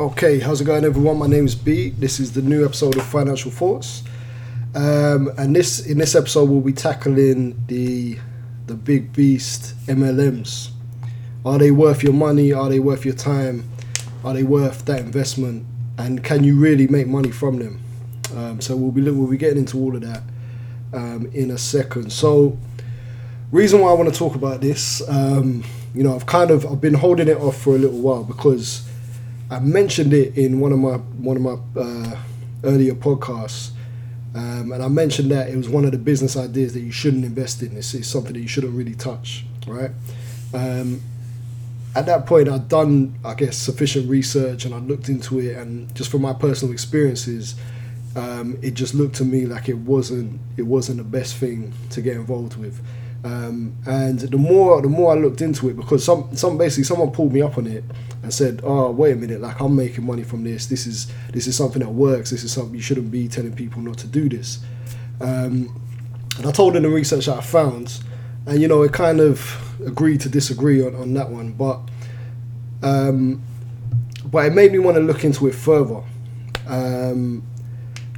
Okay, how's it going, everyone? My name is B. This is the new episode of Financial Thoughts, um, and this in this episode we'll be tackling the the big beast MLMs. Are they worth your money? Are they worth your time? Are they worth that investment? And can you really make money from them? Um, so we'll be we'll be getting into all of that um, in a second. So, reason why I want to talk about this, um, you know, I've kind of I've been holding it off for a little while because I mentioned it in one of my one of my uh, earlier podcasts, um, and I mentioned that it was one of the business ideas that you shouldn't invest in. It's, it's something that you shouldn't really touch, right? Um, at that point, I'd done, I guess, sufficient research and I looked into it, and just from my personal experiences, um, it just looked to me like it wasn't it wasn't the best thing to get involved with. Um, and the more the more I looked into it, because some some basically someone pulled me up on it and said, "Oh, wait a minute! Like I'm making money from this. This is this is something that works. This is something you shouldn't be telling people not to do this." Um, and I told them the research that I found, and you know it kind of agreed to disagree on, on that one, but um, but it made me want to look into it further. Um,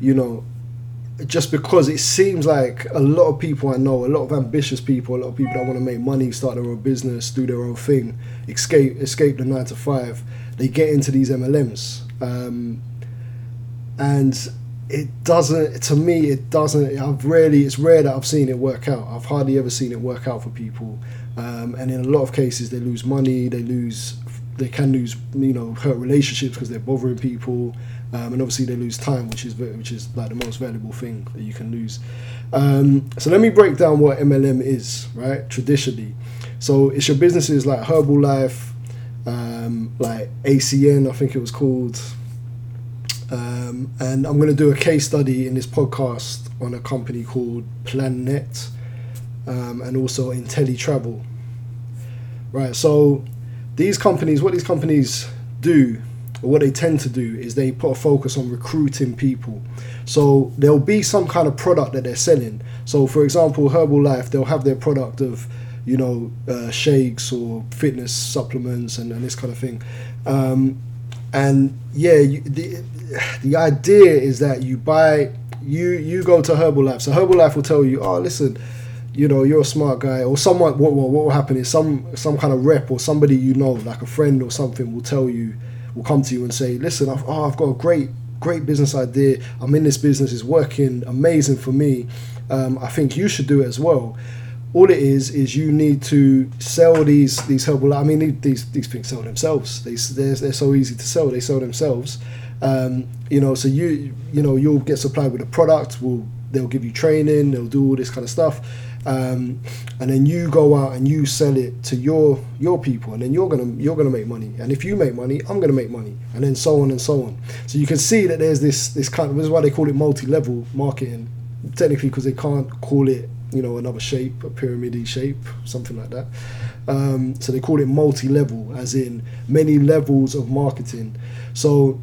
you know, just because it seems like a lot of people I know, a lot of ambitious people, a lot of people that want to make money, start their own business, do their own thing, escape escape the nine to five, they get into these MLMs, um, and it doesn't. To me, it doesn't. I've rarely. It's rare that I've seen it work out. I've hardly ever seen it work out for people, um, and in a lot of cases, they lose money. They lose. They can lose, you know, hurt relationships because they're bothering people. Um, and obviously they lose time, which is which is like the most valuable thing that you can lose. Um, so let me break down what MLM is, right? Traditionally, so it's your businesses like Herbalife, um, like ACN, I think it was called, um, and I'm going to do a case study in this podcast on a company called PlanNet, um, and also InteleTravel. Right, so these companies, what these companies do but what they tend to do is they put a focus on recruiting people. So there'll be some kind of product that they're selling. So for example, Herbalife, they'll have their product of, you know, uh, shakes or fitness supplements and, and this kind of thing. Um, and yeah, you, the the idea is that you buy you you go to Herbalife. So Herbalife will tell you, oh listen, you know you're a smart guy or someone. What what, what will happen is some some kind of rep or somebody you know, like a friend or something, will tell you will come to you and say, listen, I've, oh, I've got a great, great business idea. I'm in this business, it's working amazing for me. Um, I think you should do it as well. All it is is you need to sell these these herbal. I mean these these things sell themselves. They they're, they're so easy to sell. They sell themselves. Um, you know, so you you know you'll get supplied with a product. Will they'll give you training. They'll do all this kind of stuff um, and then you go out and you sell it to your your people, and then you're gonna you're gonna make money. And if you make money, I'm gonna make money, and then so on and so on. So you can see that there's this this kind of this is why they call it multi-level marketing, technically because they can't call it you know another shape, a pyramid shape, something like that. Um, so they call it multi-level, as in many levels of marketing. So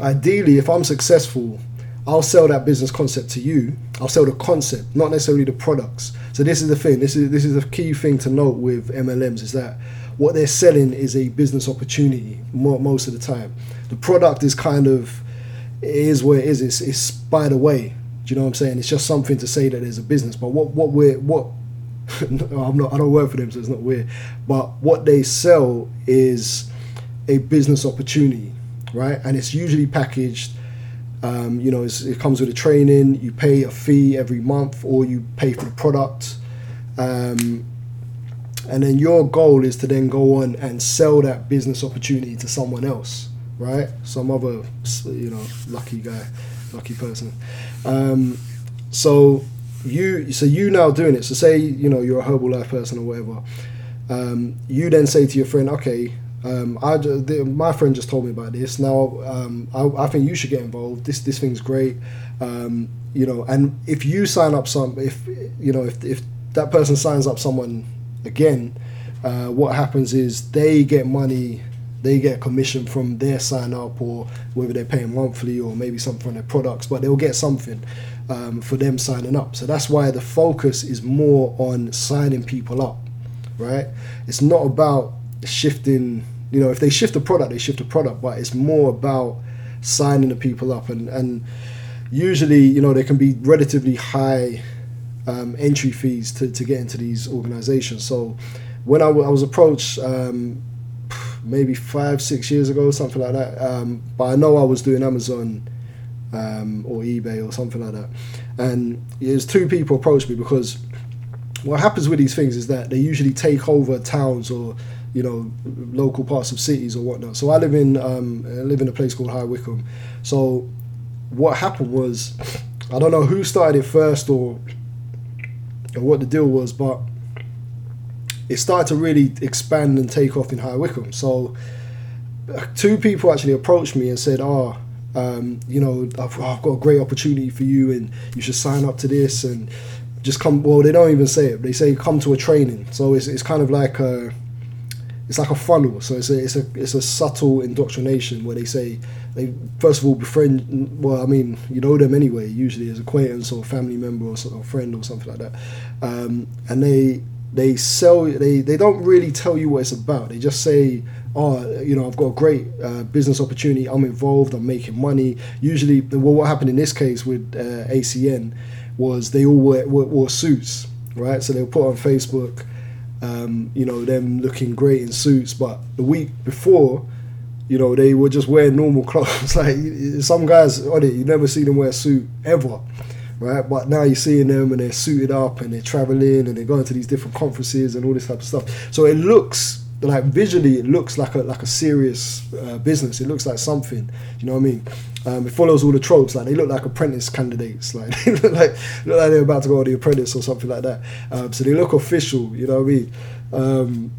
ideally, if I'm successful I'll sell that business concept to you. I'll sell the concept, not necessarily the products. So this is the thing. This is this is a key thing to note with MLMs is that what they're selling is a business opportunity most of the time. The product is kind of it is where it is. It's, it's by the way. Do you know what I'm saying? It's just something to say that there's a business. But what what we're what I'm not I don't work for them, so it's not weird. But what they sell is a business opportunity, right? And it's usually packaged um, you know, it comes with a training. You pay a fee every month, or you pay for the product. Um, and then your goal is to then go on and sell that business opportunity to someone else, right? Some other, you know, lucky guy, lucky person. Um, so you, so you now doing it. So say you know you're a Herbalife person or whatever. Um, you then say to your friend, okay, um, I the, my friend just told me about this. Now um, I, I, think you should get involved. This this thing's great. Um, you know, and if you sign up some, if you know, if if that person signs up someone again, uh, what happens is they get money. They get commission from their sign up, or whether they're paying monthly, or maybe something from their products, but they'll get something um, for them signing up. So that's why the focus is more on signing people up, right? It's not about shifting you know, if they shift the product, they shift the product, but it's more about signing the people up and and usually, you know, there can be relatively high um, entry fees to, to get into these organizations. So when I, w- I was approached um, maybe five, six years ago, something like that, um, but I know I was doing Amazon um, or eBay or something like that. And there's two people approached me because what happens with these things is that they usually take over towns or you know local parts of cities or whatnot. So I live in um, I live in a place called High Wycombe. So what happened was I don't know who started it first or or what the deal was, but it started to really expand and take off in High Wycombe. So two people actually approached me and said, "Oh, um, you know, I've, I've, got a great opportunity for you, and you should sign up to this and just come." Well, they don't even say it; they say come to a training. So it's, it's kind of like a it's like a funnel. So it's a it's a it's a subtle indoctrination where they say they first of all befriend. Well, I mean, you know them anyway, usually as acquaintance or family member or, or friend or something like that, um, and they they sell they they don't really tell you what it's about. They just say. Oh, you know, I've got a great uh, business opportunity. I'm involved. I'm making money. Usually, well, what happened in this case with uh, ACN was they all wore, wore, wore suits, right? So they were put on Facebook um, you know, them looking great in suits. But the week before, you know, they were just wearing normal clothes. like some guys on it, you never see them wear a suit ever, right? But now you're seeing them and they're suited up and they're traveling and they're going to these different conferences and all this type of stuff. So it looks like visually, it looks like a like a serious uh, business. It looks like something. You know what I mean? Um, it follows all the tropes. Like they look like apprentice candidates. Like they look like look like they're about to go on the apprentice or something like that. Um, so they look official. You know what I mean? Um,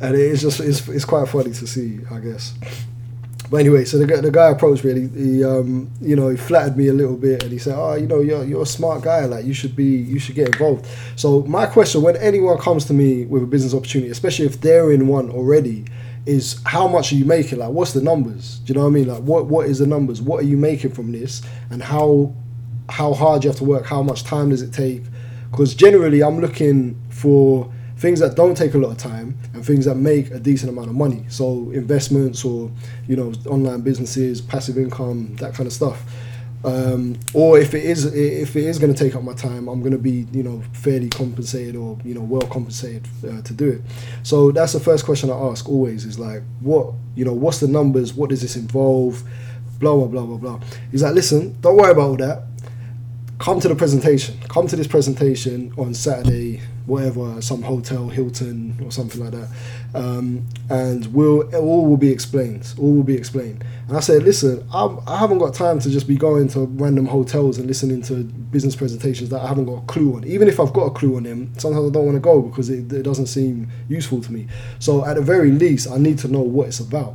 and it's just it's, it's quite funny to see, I guess. But anyway, so the guy, the guy approached me and he, he um, you know, he flattered me a little bit and he said, "Oh, you know, you're you're a smart guy. Like you should be, you should get involved." So my question, when anyone comes to me with a business opportunity, especially if they're in one already, is how much are you making? Like, what's the numbers? Do you know what I mean? Like, what what is the numbers? What are you making from this? And how how hard you have to work? How much time does it take? Because generally, I'm looking for things that don't take a lot of time and things that make a decent amount of money. So investments or you know online businesses, passive income, that kind of stuff. Um, or if it is if it is going to take up my time, I'm going to be you know fairly compensated or you know well compensated uh, to do it. So that's the first question I ask always is like what you know what's the numbers? What does this involve? Blah blah blah blah blah. He's like, listen, don't worry about all that. Come to the presentation. Come to this presentation on Saturday whatever, some hotel, Hilton or something like that, um, and we'll all will be explained. All will be explained. And I said, listen, I'm, I have not got time to just be going to random hotels and listening to business presentations that I haven't got a clue on. Even if I've got a clue on them, sometimes I don't want to go because it, it doesn't seem useful to me. So at the very least, I need to know what it's about.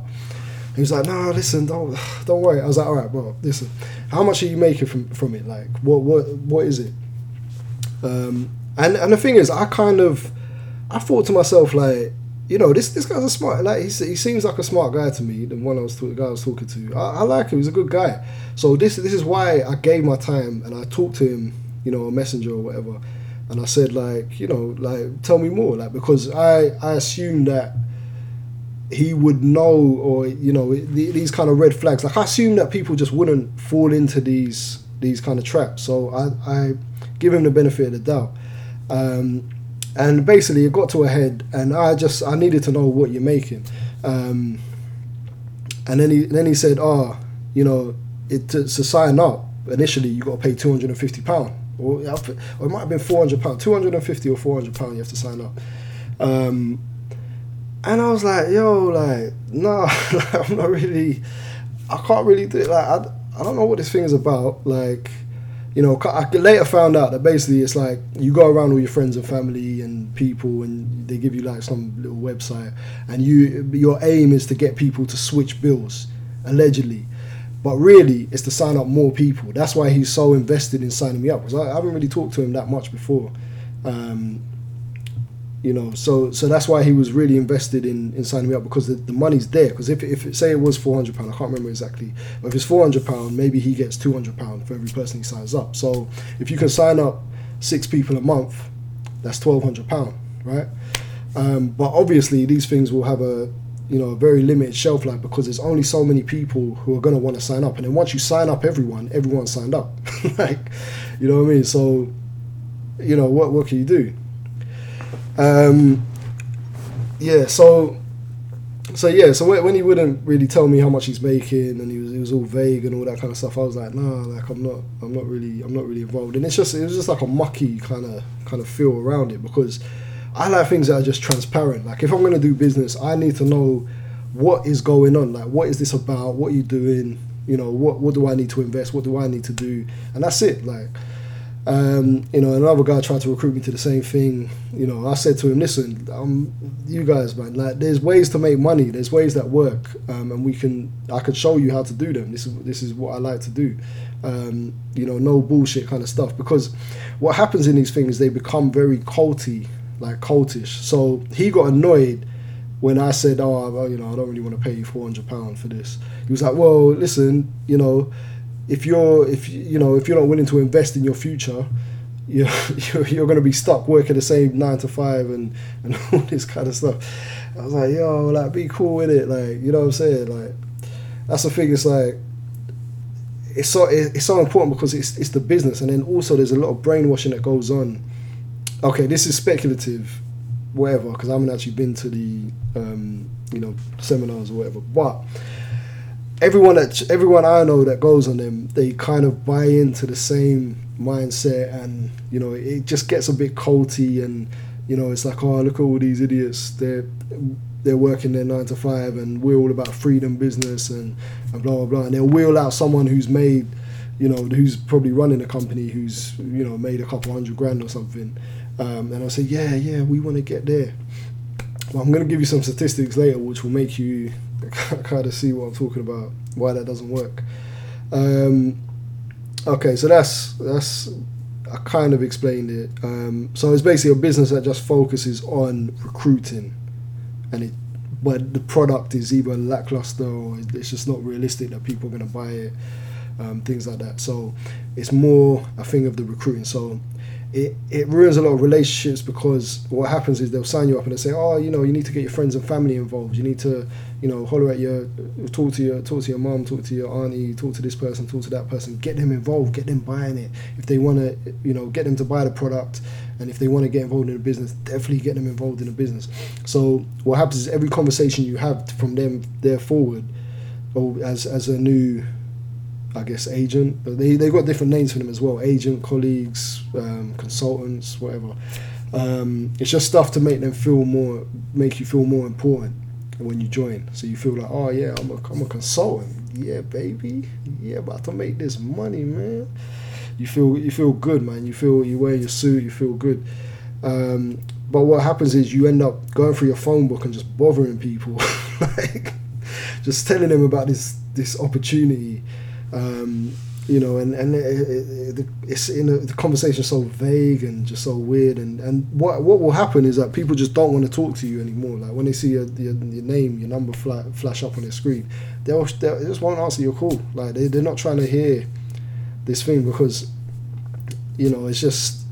He was like, "No, listen, don't don't worry." I was like, "All right, bro, listen. How much are you making from from it? Like, what what what is it?" Um, and and the thing is, I kind of, I thought to myself like, you know, this this guy's a smart like he, he seems like a smart guy to me. The one I was the guy I was talking to, I, I like him. He's a good guy. So this this is why I gave my time and I talked to him, you know, a messenger or whatever, and I said like, you know, like tell me more, like because I I assumed that he would know or you know these kind of red flags. Like I assume that people just wouldn't fall into these these kind of traps. So I I give him the benefit of the doubt. Um, and basically, it got to a head, and I just I needed to know what you're making. Um, and then he then he said, "Oh, you know, it, to, to sign up initially, you got to pay two hundred and fifty pound, or, or, it might have been four hundred pound, two hundred and fifty or four hundred pound. You have to sign up." Um, and I was like, "Yo, like, no, I'm not really. I can't really do it. Like, I, I don't know what this thing is about. Like." You know, I later found out that basically it's like you go around all your friends and family and people, and they give you like some little website, and you your aim is to get people to switch bills, allegedly, but really it's to sign up more people. That's why he's so invested in signing me up because I, I haven't really talked to him that much before. Um, you know so so that's why he was really invested in, in signing me up because the, the money's there. Because if, if it, say it was 400 pound I can't remember exactly but if it's 400 pound maybe he gets 200 pound for every person he signs up. So if you can sign up six people a month that's 1200 pound right? Um, but obviously these things will have a you know a very limited shelf life because there's only so many people who are going to want to sign up. And then once you sign up everyone everyone signed up. Like you know what i mean? So you know what what can you do um yeah so so yeah so when he wouldn't really tell me how much he's making and he was, he was all vague and all that kind of stuff i was like nah like i'm not i'm not really i'm not really involved and it's just it was just like a mucky kind of kind of feel around it because I like things that are just transparent. Like if I'm gonna do business, I need to know what is going on. Like what is this about? What are you doing? You know, what what do I need to invest? What do I need to do? And that's it. Like um, you know, another guy tried to recruit me to the same thing. You know, I said to him, "Listen, um, you guys, man, like, there's ways to make money. There's ways that work, um, and we can. I could show you how to do them. This is this is what I like to do. Um, you know, no bullshit kind of stuff. Because what happens in these things, they become very culty like cultish. So he got annoyed when I said, "Oh, well, you know, I don't really want to pay you four hundred pound for this." He was like, "Well, listen, you know, if you're if you know if you're not willing to invest in your future." You're, you're, going to be stuck working the same nine to five and, and all this kind of stuff. I was like, yo, like, be cool with it. Like, you know what I'm saying? Like, that's the thing. It's like, it's so it's so important because it's it's the business, and then also there's a lot of brainwashing that goes on okay, this is speculative, whatever, because I haven't actually been to the um, you know seminars or whatever. But everyone that everyone I know that goes on them, they kind of buy into the same mindset, and you know it just gets a bit culty, and you know it's like, oh, look at all these idiots. They're they're working their nine to five, and we're all about freedom business and, and blah blah blah. And they'll wheel out someone who's made you know, who's probably running a company who's you know made a couple hundred grand or something, um, and I'll say, yeah, yeah, we want to get there. Well, I'm going to give you some statistics later, which will make you kind of see what I'm talking about, why that doesn't work. Um, okay, so that's that's I kind of explained it. Um, so it's basically a business that just focuses on recruiting, and it, but the product is either lackluster or it's just not realistic that people are going to buy it. Um, things like that. So it's more a thing of the recruiting. So it, it ruins a lot of relationships because what happens is they'll sign you up and they say, oh, you know, you need to get your friends and family involved. You need to, you know, holler at your, talk to your, talk to your mom, talk to your auntie, talk to this person, talk to that person. Get them involved, get them buying it. If they want to, you know, get them to buy the product, and if they want to get involved in a business, definitely get them involved in a business. So what happens is every conversation you have from them there forward, or as as a new I guess agent, but they they got different names for them as well. Agent, colleagues, um, consultants, whatever. Um, it's just stuff to make them feel more, make you feel more important when you join. So you feel like, oh yeah, I'm a I'm a consultant. Yeah, baby. Yeah, about to make this money, man. You feel you feel good, man. You feel you wear your suit. You feel good. Um, but what happens is you end up going through your phone book and just bothering people, like just telling them about this this opportunity um, you know, and and it, it, it's in a, the conversation so vague and just so weird, and and what what will happen is that people just don't want to talk to you anymore. Like when they see your your, your name, your number flash, flash up on their screen, they'll, they just won't answer your call. Like they they're not trying to hear this thing because you know it's just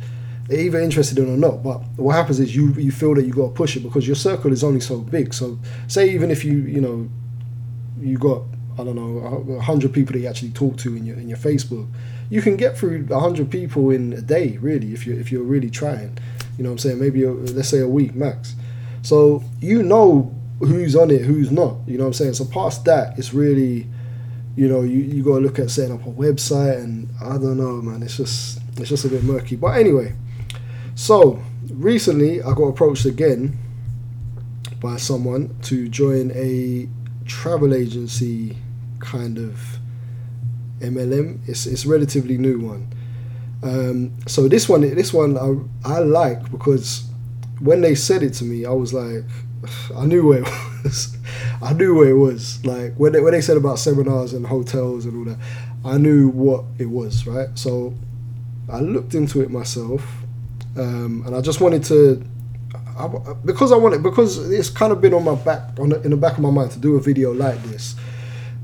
either interested in or not. But what happens is you you feel that you got to push it because your circle is only so big. So say even if you you know you got I don't know, hundred people that you actually talk to in your in your Facebook, you can get through hundred people in a day, really, if you if you're really trying. You know what I'm saying? Maybe a, let's say a week max. So you know who's on it, who's not. You know what I'm saying? So past that, it's really, you know, you, you got to look at setting up a website, and I don't know, man. It's just it's just a bit murky. But anyway, so recently I got approached again by someone to join a travel agency kind of MLM. It's it's relatively new one. Um, so this one this one I I like because when they said it to me, I was like, I knew where it was. I knew where it was. Like when they, when they said about seminars and hotels and all that, I knew what it was. Right. So I looked into it myself, um, and I just wanted to. I, because I wanted because it's kind of been on my back on the, in the back of my mind to do a video like this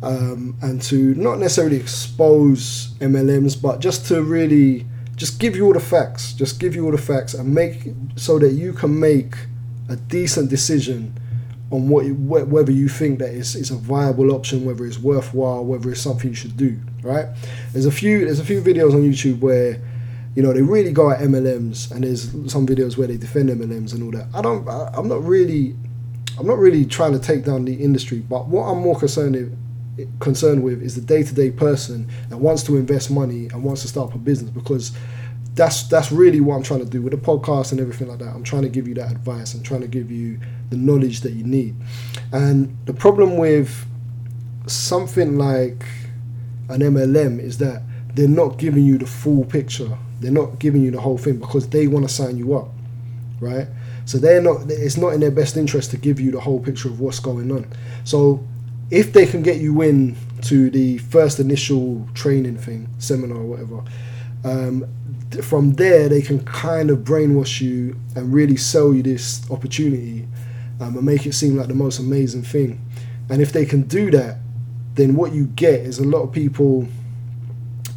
um, and to not necessarily expose MLMs, but just to really just give you all the facts, just give you all the facts, and make so that you can make a decent decision on what whether you think that it's, a viable option, whether it's worthwhile, whether it's something you should do. Right? There's a few there's a few videos on YouTube where you know they really go at MLMs, and there's some videos where they defend MLMs and all that. I don't. I, I'm not really. I'm not really trying to take down the industry, but what I'm more concerned concerned with is the day-to-day person that wants to invest money and wants to start up a business because that's that's really what I'm trying to do with the podcast and everything like that. I'm trying to give you that advice. I'm trying to give you the knowledge that you need. And the problem with something like an MLM is that they're not giving you the full picture. They're not giving you the whole thing because they want to sign you up, right? So they're not. It's not in their best interest to give you the whole picture of what's going on. So if they can get you in to the first initial training thing, seminar or whatever, um, from there they can kind of brainwash you and really sell you this opportunity um, and make it seem like the most amazing thing. And if they can do that, then what you get is a lot of people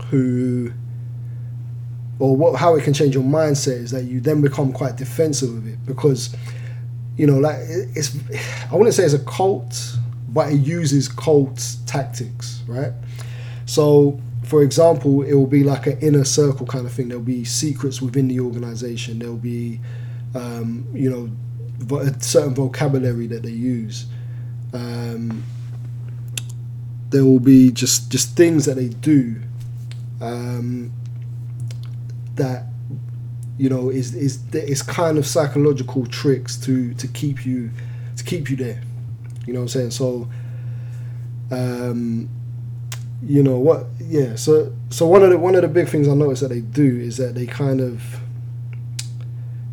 who, or what how it can change your mindset is that you then become quite defensive of it because, you know, like it's I wouldn't say it's a cult, but it uses cult tactics, right? So for example, it will be like an inner circle kind of thing. There'll be secrets within the organization. There'll be, um, you know, a certain vocabulary that they use. Um, there will be just just things that they do um, that you know is is is kind of psychological tricks to to keep you to keep you there. You know what I'm saying? So. Um, you know what yeah so so one of the one of the big things i notice that they do is that they kind of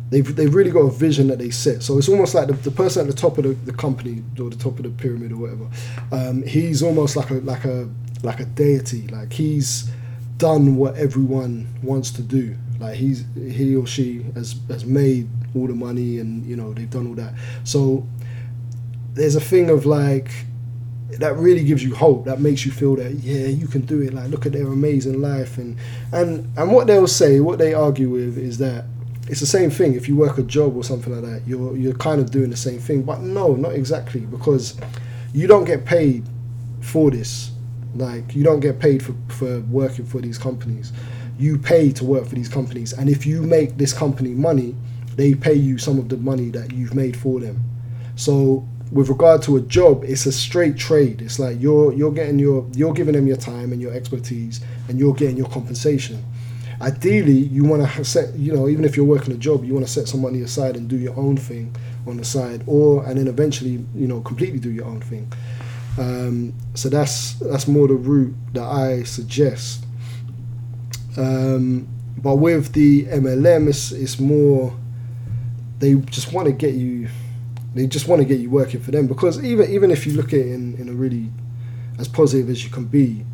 they've they've really got a vision that they set so it's almost like the, the person at the top of the, the company or the top of the pyramid or whatever um, he's almost like a like a like a deity like he's done what everyone wants to do like he's he or she has has made all the money and you know they've done all that so there's a thing of like that really gives you hope. That makes you feel that yeah, you can do it. Like look at their amazing life and and and what they'll say, what they argue with is that it's the same thing. If you work a job or something like that, you're you're kind of doing the same thing. But no, not exactly because you don't get paid for this. Like you don't get paid for for working for these companies. You pay to work for these companies, and if you make this company money, they pay you some of the money that you've made for them. So with regard to a job, it's a straight trade. It's like you're you're getting your you're giving them your time and your expertise, and you're getting your compensation. Ideally, you want to set you know even if you're working a job, you want to set some money aside and do your own thing on the side, or and then eventually you know completely do your own thing. Um, so that's that's more the route that I suggest. Um, but with the MLM, it's, it's more they just want to get you they just want to get you working for them because even even if you look at it in, in a really as positive as you can be,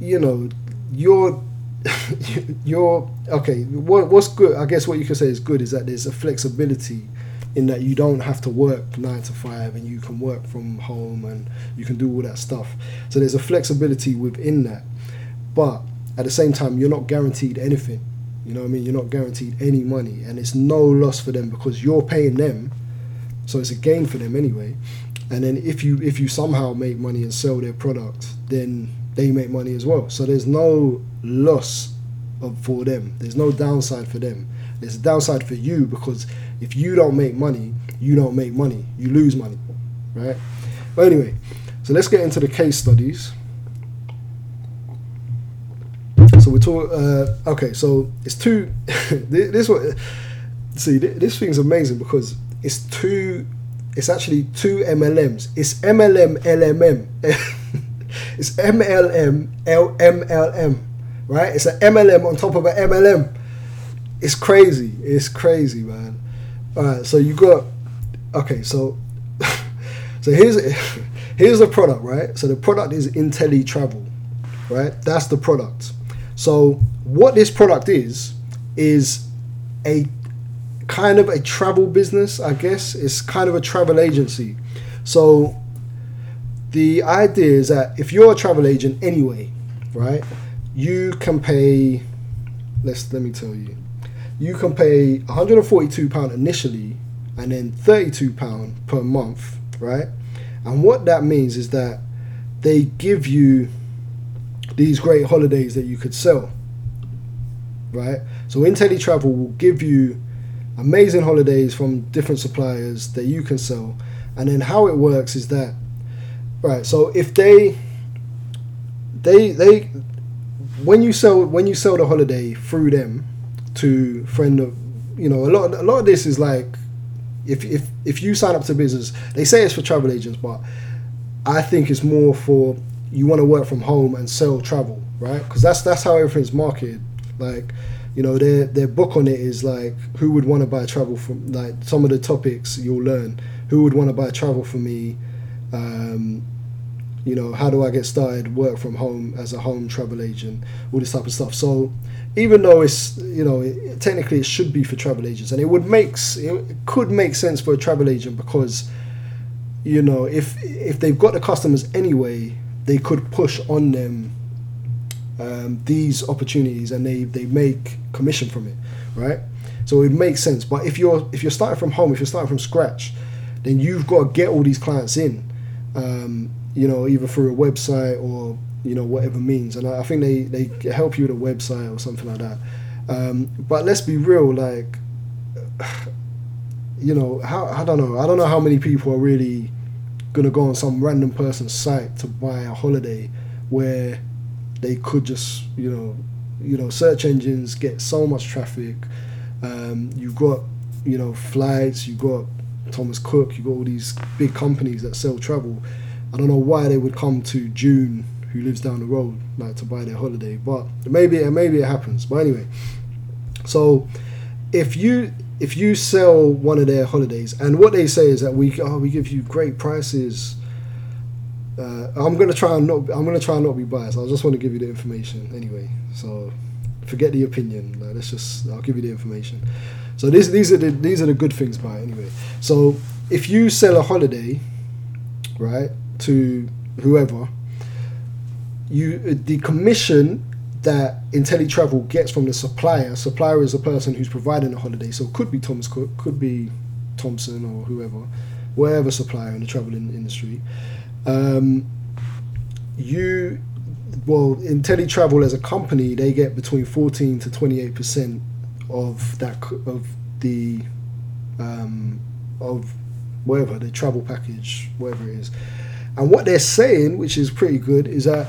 you know, you're you're okay. What, what's good? I guess what you can say is good is that there's a flexibility in that you don't have to work nine to five and you can work from home and you can do all that stuff. So there's a flexibility within that, but at the same time, you're not guaranteed anything. You know what I mean? You're not guaranteed any money, and it's no loss for them because you're paying them so it's a gain for them anyway. And then if you if you somehow make money and sell their product, then they make money as well. So there's no loss of, for them. There's no downside for them. There's a downside for you because if you don't make money, you don't make money. You lose money, right? But anyway, so let's get into the case studies. So we talk. Uh, okay, so it's two. this one. See, this thing's amazing because it's two it's actually two MLMs. It's MLM LMM. it's MLM LMLM, right? It's an MLM on top of an MLM. It's crazy. It's crazy, man. All right, so you got okay. So so here's here's the product, right? So the product is InteleTravel, right? That's the product. So what this product is is a kind of a travel business, I guess. It's kind of a travel agency. So the idea is that if you're a travel agent anyway, right, you can pay let's let me tell you. You can pay £142 initially and then £32 per month right? And what that means is that they give you these great holidays that you could sell, right? So InteleTravel will give you amazing holidays from different suppliers that you can sell. And then how it works is that, right? So if they, they, they, when you sell when you sell the holiday through them to friend of, you know, a lot a lot of this is like, if if if you sign up to business, they say it's for travel agents, but I think it's more for you want to work from home and sell travel, right? Because that's that's how everything's marketed. Like, you know, their their book on it is like, who would want to buy travel from? Like some of the topics you'll learn. Who would want to buy travel for me? Um, you know, how do I get started? Work from home as a home travel agent, all this type of stuff. So, even though it's you know it, technically it should be for travel agents, and it would makes it could make sense for a travel agent because you know if if they've got the customers anyway they could push on them um, these opportunities and they, they make commission from it, right? So it makes sense. But if you're if you're starting from home, if you're starting from scratch, then you've got to get all these clients in, um, you know, either through a website or you know whatever means. And I, I think they they help you with a website or something like that. Um, but let's be real, like you know, how I don't know, I don't know how many people are really gonna go on some random person's site to buy a holiday where they could just you know you know search engines get so much traffic um, you've got you know flights you've got thomas cook you've got all these big companies that sell travel i don't know why they would come to june who lives down the road like to buy their holiday but maybe maybe it happens but anyway so if you if you sell one of their holidays, and what they say is that we oh we give you great prices. Uh, I'm gonna try and not I'm gonna try and not be biased. I just want to give you the information anyway. So forget the opinion. Like, let's just I'll give you the information. So these these are the these are the good things by anyway. So if you sell a holiday, right, to whoever, you the commission that InteleTravel gets from the supplier. Supplier is a person who's providing the holiday, so it could be Thomas Cook, could be Thomson or whoever, whatever supplier in the travel industry. Um, you, well, InteleTravel as a company, they get between fourteen to twenty eight percent of that of the um, of whatever the travel package, whatever it is. And what they're saying, which is pretty good, is that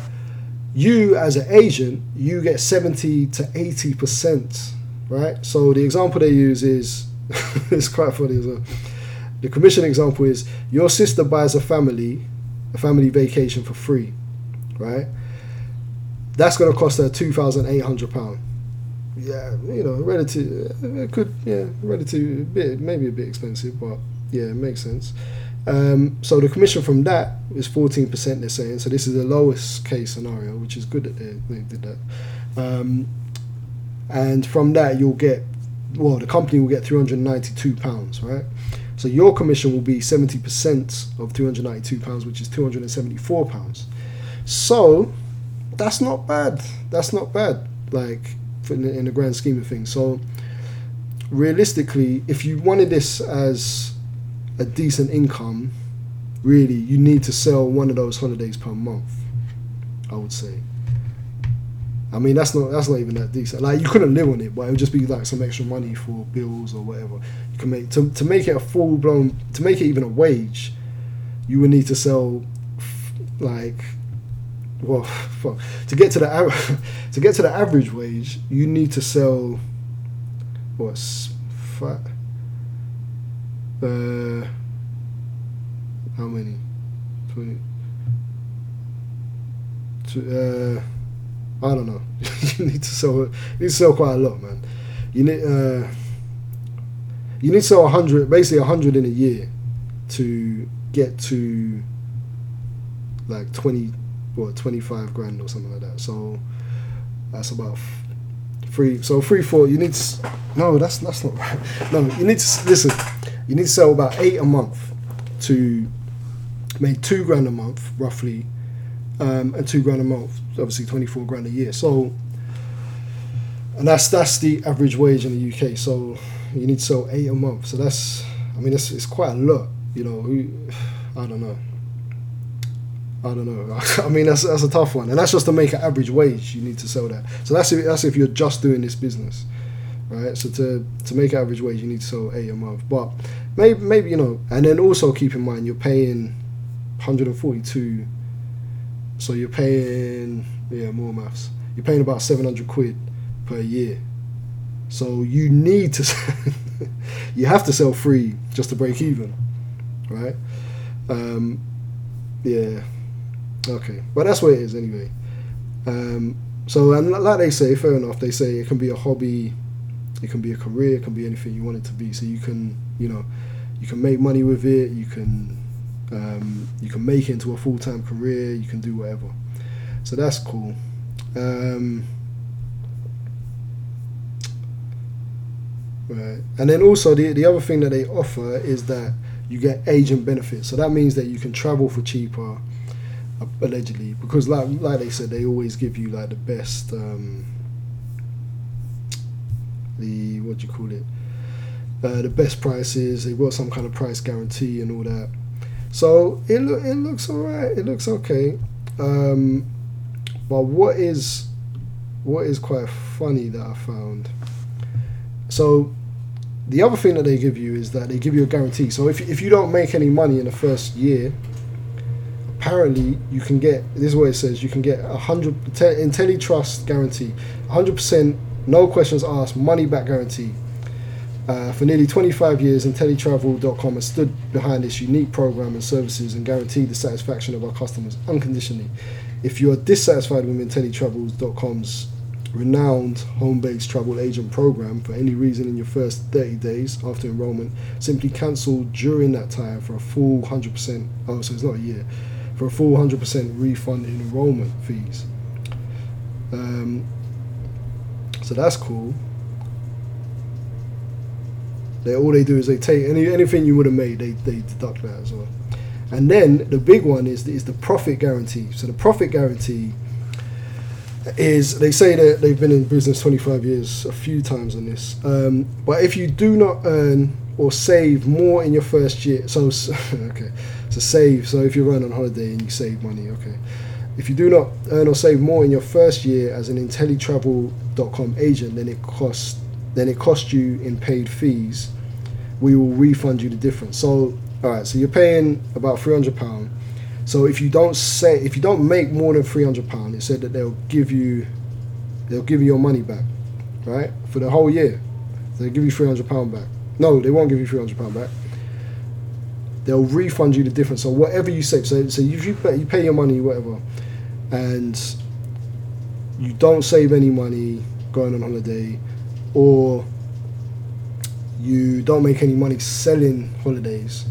you as an agent, you get 70 to 80%, right? So the example they use is, it's quite funny as well. The commission example is your sister buys a family, a family vacation for free, right? That's going to cost her £2,800. Yeah, you know, relative, it could, yeah, relative, a bit, maybe a bit expensive, but yeah, it makes sense. Um, so the commission from that is 14%, they're saying. So this is the lowest case scenario, which is good that they, they did that. Um, and from that, you'll get, well, the company will get £392, right? So your commission will be 70% of £292, which is £274. So that's not bad. That's not bad, like, in the, in the grand scheme of things. So realistically, if you wanted this as a decent income, really, you need to sell one of those holidays per month. I would say. I mean, that's not that's not even that decent. Like you couldn't live on it, but it would just be like some extra money for bills or whatever. Can make to to make it a full blown to make it even a wage. You would need to sell like well fuck, to get to the to get to the average wage. You need to sell what's fat uh, how many? Twenty. uh, I don't know. you need to sell. You need to sell quite a lot, man. You need. Uh, you need to sell hundred, basically hundred in a year, to get to like twenty, what twenty five grand or something like that. So that's about three. So three, four. You need to. No, that's that's not right. No, you need to listen you need to sell about eight a month to make two grand a month roughly um, and two grand a month obviously 24 grand a year so and that's that's the average wage in the UK so you need to sell eight a month so that's I mean it's, it's quite a lot you know I don't know. I don't know. I mean, that's that's a tough one, and that's just to make an average wage. You need to sell that. So that's if, that's if you're just doing this business, right? So to to make average wage, you need to sell eight a month. But maybe maybe you know, and then also keep in mind you're paying 142. So you're paying yeah more maths. You're paying about 700 quid per year. So you need to you have to sell three just to break even, right? Um, yeah. Okay, but that's what it is anyway. Um, so, and like they say, fair enough. They say it can be a hobby, it can be a career, it can be anything you want it to be. So you can, you know, you can make money with it. You can, um, you can make it into a full time career. You can do whatever. So that's cool. Um, right, and then also the the other thing that they offer is that you get agent benefits. So that means that you can travel for cheaper allegedly. Because like like they said they always give you like the best um, the what do you call it? Uh, the best prices. They've got some kind of price guarantee and all that. So it, lo- it looks alright. It looks okay. Um, but what is what is quite funny that I found so the other thing that they give you is that they give you a guarantee so if, if you don't make any money in the first year apparently you can get this is what it says you can get a hundred IntelliTrust guarantee, hundred percent no questions asked money back guarantee. Uh, for nearly 25 years, InteleTravel.com has stood behind this unique program and services and guaranteed the satisfaction of our customers unconditionally. If you are dissatisfied with InteleTravel.com's renowned home-based travel agent program for any reason in your first 30 days after enrollment, simply cancel during that time for a full 100%. Oh, so it's not a year for a full 100% refund in enrollment fees. Um, so that's cool. They all they do is they take any anything you would have made, they, they deduct that as well. And then the big one is is the profit guarantee. So the profit guarantee is they say that they've been in business 25 years a few times on this. Um, but if you do not earn or save more in your first year, so okay, so save. So if you're going on holiday and you save money, okay. If you do not earn or save more in your first year as an InteleTravel.com agent, then it costs then it costs you in paid fees. We will refund you the difference. So all right, so you're paying about three hundred pound. So if you don't say if you don't make more than three hundred pound, it said that they'll give you they'll give you your money back, right, for the whole year. They'll give you three hundred pound back. No, they won't give you three hundred pound back they'll refund you the difference. So whatever you save, so so you pay, you pay your money, whatever, and you don't save any money going on holiday, or you don't make any money selling holidays,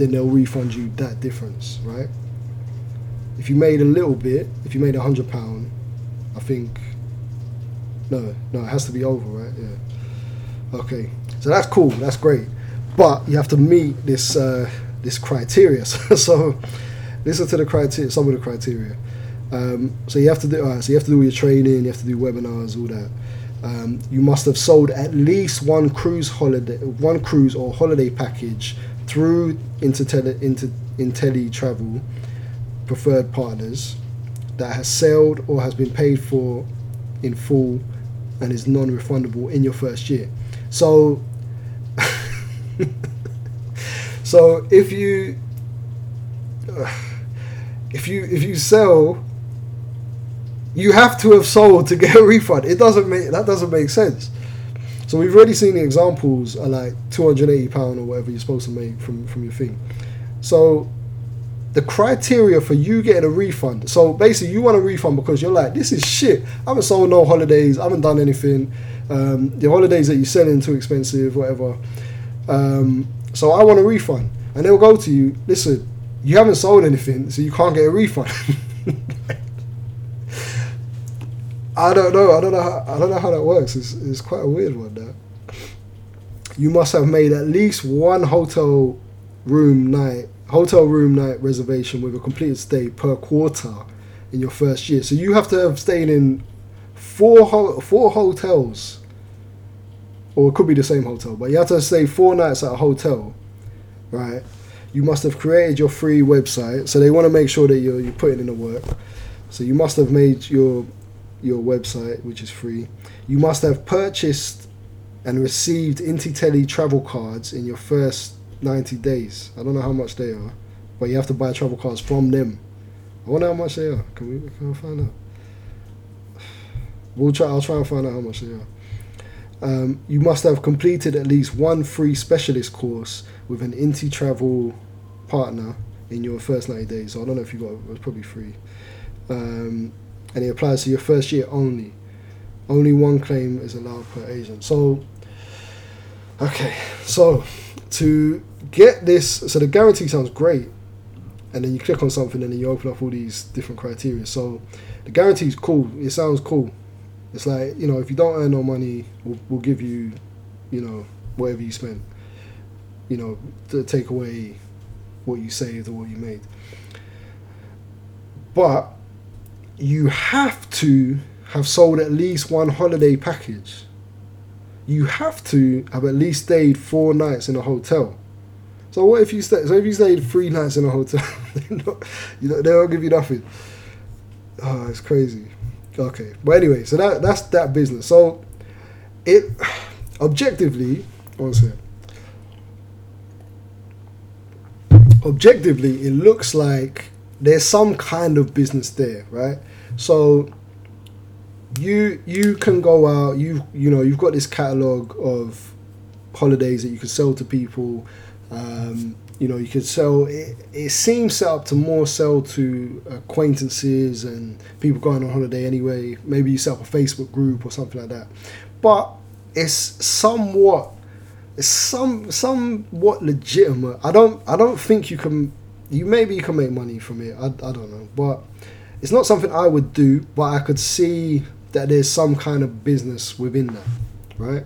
then they'll refund you that difference, right? If you made a little bit, if you made a hundred pound, I think no, no, it has to be over, right? Yeah. Okay, so that's cool. That's great but you have to meet this uh, this criteria. so listen to the criteria, some of the criteria. Um, so you have to do uh, so you have to do your training, you have to do webinars, all that. Um, you must have sold at least one cruise holiday, one cruise or holiday package through Intertelli, Inter, InteleTravel preferred partners that has sailed or has been paid for in full and is non-refundable in your first year. So so if you if you if you sell you have to have sold to get a refund it doesn't make that doesn't make sense so we've already seen the examples are like 280 pound or whatever you're supposed to make from from your thing so the criteria for you getting a refund so basically you want a refund because you're like this is shit i haven't sold no holidays i haven't done anything um, the holidays that you're selling too expensive whatever um, so I want a refund. And they'll go to you, listen, you haven't sold anything, so you can't get a refund. I don't know. I don't know. How, I don't know how that works. It's, it's quite a weird one. That you must have made at least one hotel room night, hotel room night reservation with a completed stay per quarter in your first year. So you have to have stayed in four ho- four hotels or it could be the same hotel, but you have to stay four nights at a hotel, right? you must have created your free website. So they want to make sure that you're you're putting in the work. So you must have made your your website, which is free. You must have purchased and received InteleTravel cards in your first 90 days. I don't know how much they are, but you have to buy travel cards from them. I wonder how much they are. Can we can I find out? We'll try. I'll try and find out how much they are. Um, you must have completed at least one free specialist course with an InteleTravel partner in your first 90 days. So I don't know if you got it was probably free. Um, and it applies to your first year only. Only one claim is allowed per agent. So, okay, so to get this, so the guarantee sounds great, and then you click on something and then you open up all these different criteria. So the guarantee is cool. It sounds cool. It's like you know, if you don't earn no money, we'll, we'll give you, you know, whatever you spend. You know, to take away what you saved or what you made. But you have to have sold at least one holiday package. You have to have at least stayed four nights in a hotel. So what if you stay? So if you stayed three nights in a hotel, not, you know they won't give you nothing. Oh, it's crazy. Okay, but anyway, so that that's that business. So it objectively, one second. Objectively, it looks like there's some kind of business there, right? So you you can go out you you know you've got this catalog of holidays that you can sell to people. Um, you know you could sell it, it seems set up to more sell to acquaintances and people going on holiday anyway. Maybe you set up a facebook group or something like that. But it's somewhat it's some somewhat legitimate. I don't i don't think you can you maybe you can make money from it. I, I don't know. But it's not something i would do but i could see that there's some kind of business within that, right?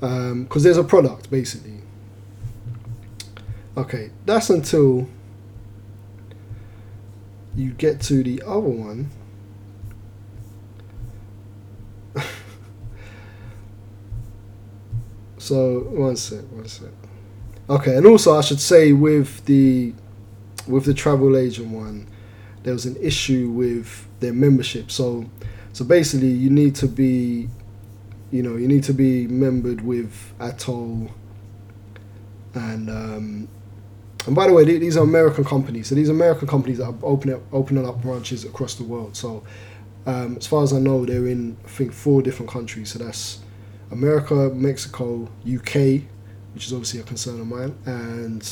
Because um, there's a product basically. Okay, that's until you get to the other one. so one sec, one sec. Okay, and also I should say with the with the travel agent one, there was an issue with their membership. So so basically, you need to be, you know, you need to be membered with ATOL. And um, and by the way, these are American companies. So these American companies are opening up, opening up branches across the world. So um, as far as I know, they're in I think four different countries. So that's America, Mexico, UK, which is obviously a concern of mine, and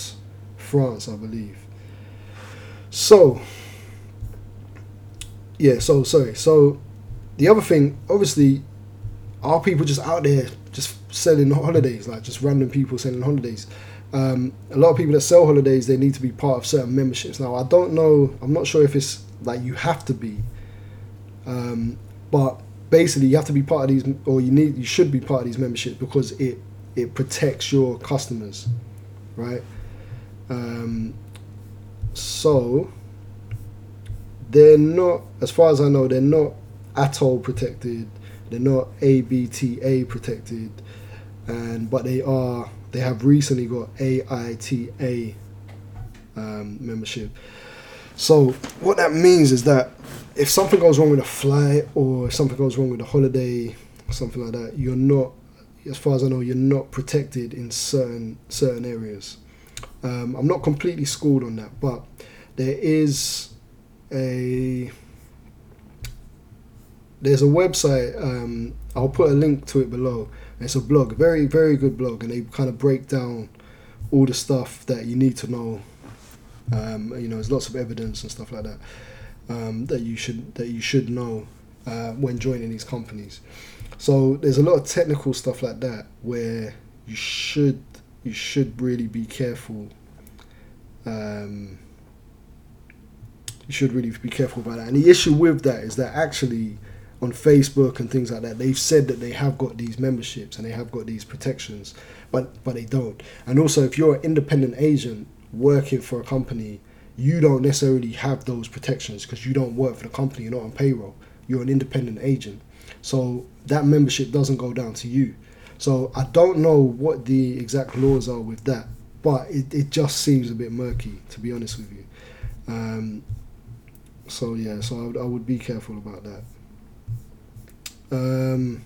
France, I believe. So yeah, so sorry. So the other thing, obviously, are people just out there just selling holidays, like just random people selling holidays? Um, a lot of people that sell holidays, they need to be part of certain memberships. Now, I don't know, I'm not sure if it's like you have to be, um, but basically, you have to be part of these, or you need, you should be part of these memberships because it it protects your customers, right? Um, so they're not, as far as I know, they're not ATOL protected. They're not ABTA protected, and but they are. They have recently got AITA um, membership. So what that means is that if something goes wrong with a flight or if something goes wrong with a holiday, something like that, you're not, as far as I know, you're not protected in certain certain areas. Um, I'm not completely schooled on that, but there is a there's a website. Um, I'll put a link to it below. It's a blog, very very good blog, and they kind of break down all the stuff that you need to know. Um, you know, there's lots of evidence and stuff like that um, that you should that you should know uh, when joining these companies. So there's a lot of technical stuff like that where you should you should really be careful. Um, you should really be careful about that. And the issue with that is that actually on Facebook and things like that, they've said that they have got these memberships and they have got these protections, but but they don't. And also, if you're an independent agent working for a company, you don't necessarily have those protections because you don't work for the company. You're not on payroll. You're an independent agent, so that membership doesn't go down to you. So I don't know what the exact laws are with that. but it, it just seems a bit murky to be honest with you. Um, so yeah, so I would, I would be careful about that. Um,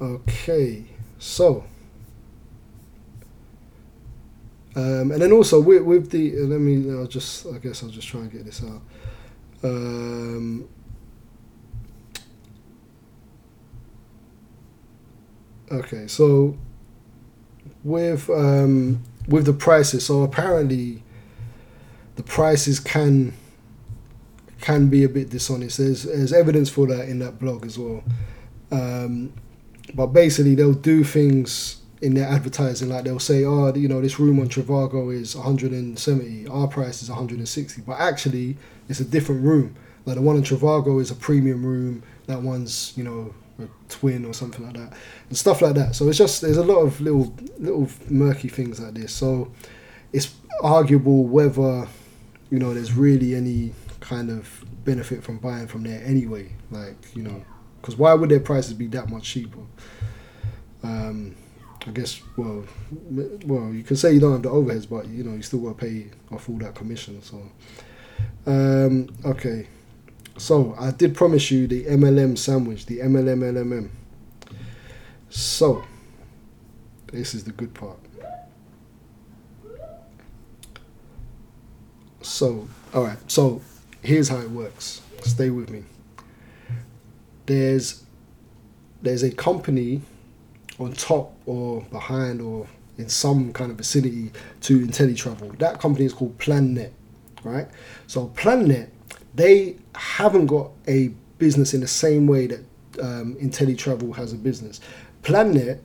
okay, so um, and then also with, with the uh, let me I'll just I guess I'll just try and get this out. Um, okay, so with um, with the prices, so apparently the prices can can be a bit dishonest. There's there's evidence for that in that blog as well. Um, but basically, they'll do things in their advertising like they'll say, "Oh, you know, this room on Trivago is 170. Our price is 160." But actually, it's a different room. Like the one in Trivago is a premium room. That one's you know a twin or something like that, and stuff like that. So it's just there's a lot of little little murky things like this. So it's arguable whether you know there's really any kind of benefit from buying from there anyway. Like you know, because why would their prices be that much cheaper? Um, I guess well, well you can say you don't have the overheads, but you know you still got to pay off all that commission. So um, okay, so I did promise you the MLM sandwich, the MLM LMM. So this is the good part. So all right, so here's how it works. Stay with me. There's there's a company on top or behind or in some kind of vicinity to InteleTravel. That company is called PlanNet, right? So PlanNet, they haven't got a business in the same way that um, InteleTravel has a business. PlanNet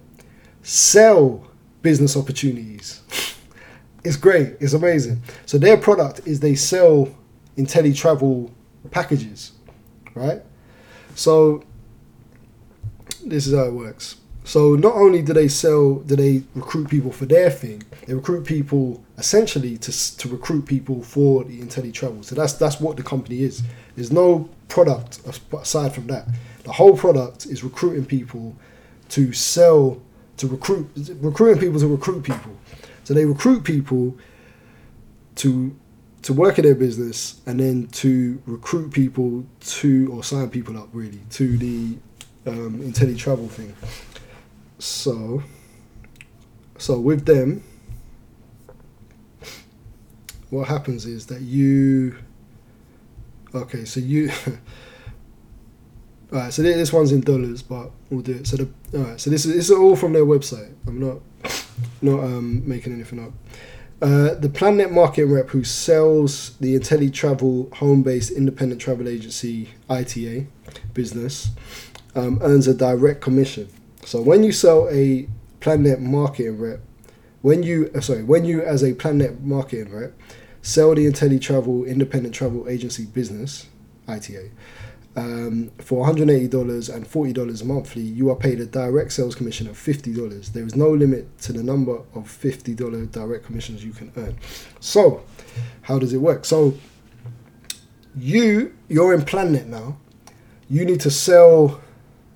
sell business opportunities. it's great. It's amazing. So their product is they sell InteleTravel travel packages, right? So this is how it works. So not only do they sell, do they recruit people for their thing, they recruit people essentially to, to recruit people for the InteleTravel. So that's that's what the company is. There's no product aside from that. The whole product is recruiting people to sell, to recruit, recruiting people to recruit people. So they recruit people to to work in their business and then to recruit people to or sign people up really to the um, InteleTravel thing. So, so with them, what happens is that you. Okay, so you. Alright, so this one's in dollars, but we'll do it. So the alright, so this is this is all from their website. I'm not not um, making anything up. Uh, the PlanNet marketing rep who sells the InteleTravel home-based independent travel agency ITA business um, earns a direct commission. So when you sell a PlanNet marketing rep, when you uh, sorry, when you as a PlanNet marketing rep sell the InteleTravel independent travel agency business ITA um, for $180 and $40 monthly, you are paid a direct sales commission of $50. There is no limit to the number of $50 direct commissions you can earn. So, how does it work? So, you you're in PlanNet now. You need to sell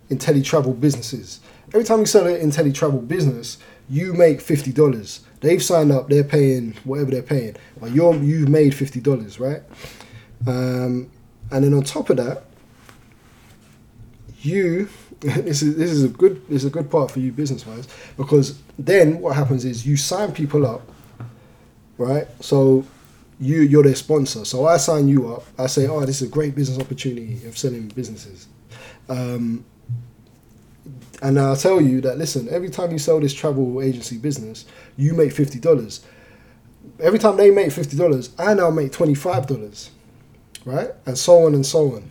InteleTravel businesses. Every time you sell an InteleTravel business, you make fifty dollars. They've signed up, they're paying whatever they're paying, but you're you've made fifty dollars, right? Um, and then on top of that, you this is this is a good this is a good part for you business wise because then what happens is you sign people up, right? So you you're their sponsor. So I sign you up. I say, oh, this is a great business opportunity of selling businesses. Um, and I'll tell you that listen, every time you sell this travel agency business, you make fifty dollars. Every time they make fifty dollars, I now make twenty five dollars, right? And so on and so on.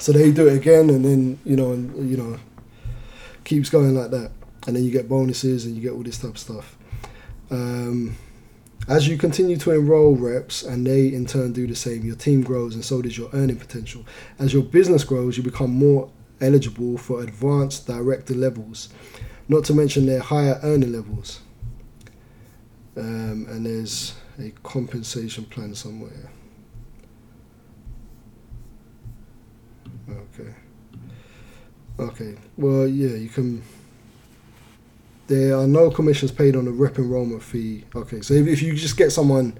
So they do it again, and then you know, and you know, keeps going like that, and then you get bonuses and you get all this type of stuff. Um, as you continue to enroll reps and they in turn do the same, your team grows and so does your earning potential. As your business grows, you become more eligible for advanced director levels, not to mention their higher earning levels. Um, and there's a compensation plan somewhere. Okay. Okay. Well, yeah, you can. there are no commissions paid on the rep enrollment fee. Okay, so if, if you just get someone,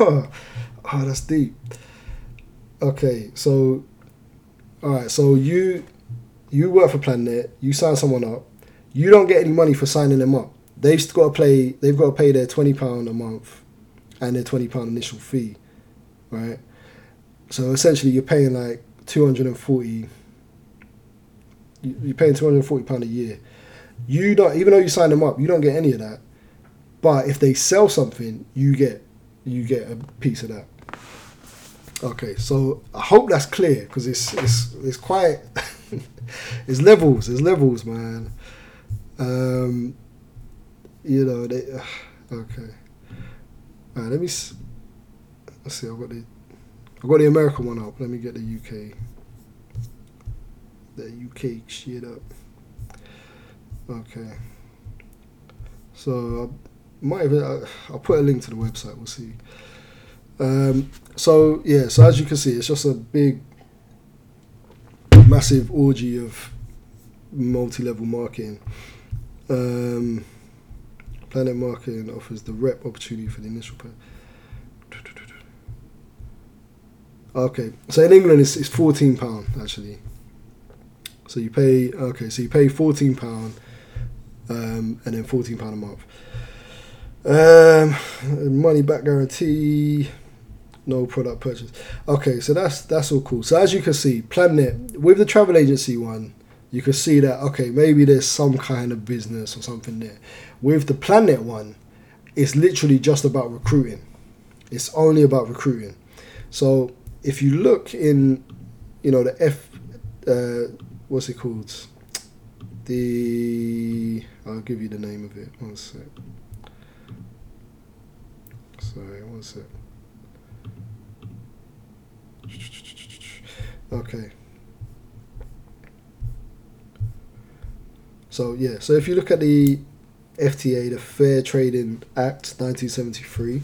oh, that's deep. Okay, so all right, so you you work for PlanNet, you sign someone up, you don't get any money for signing them up. They've got to play. They've got to pay their twenty pound a month and their twenty pound initial fee, right? So essentially, you're paying like two hundred and forty. You're paying two hundred and forty pound a year. You don't, even though you sign them up, you don't get any of that. But if they sell something, you get you get a piece of that. Okay, so I hope that's clear because it's it's it's quite it's levels, it's levels, man. Um, you know they. Okay. All right, let me. Let's see. I've got the I've got the American one up. Let me get the UK. The UK shit up. Okay. So I might even I'll put a link to the website. We'll see. Um, so yeah, so as you can see, it's just a big, massive orgy of multi-level marketing. Um, PlanNet Marketing offers the rep opportunity for the initial pay. Okay, so in England it's, it's fourteen pound actually. So you pay okay, so you pay fourteen pound, um, and then fourteen pound a month. Um, money back guarantee, no product purchase. Okay, so that's that's all cool. So as you can see, PlanNet with the travel agency one, you can see that okay, maybe there's some kind of business or something there. With the PlanNet one, it's literally just about recruiting. It's only about recruiting. So if you look in, you know, the F, uh, what's it called? The I'll give you the name of it. One sec. Sorry, one sec. Okay. So yeah, so if you look at the FTA, the Fair Trading Act, 1973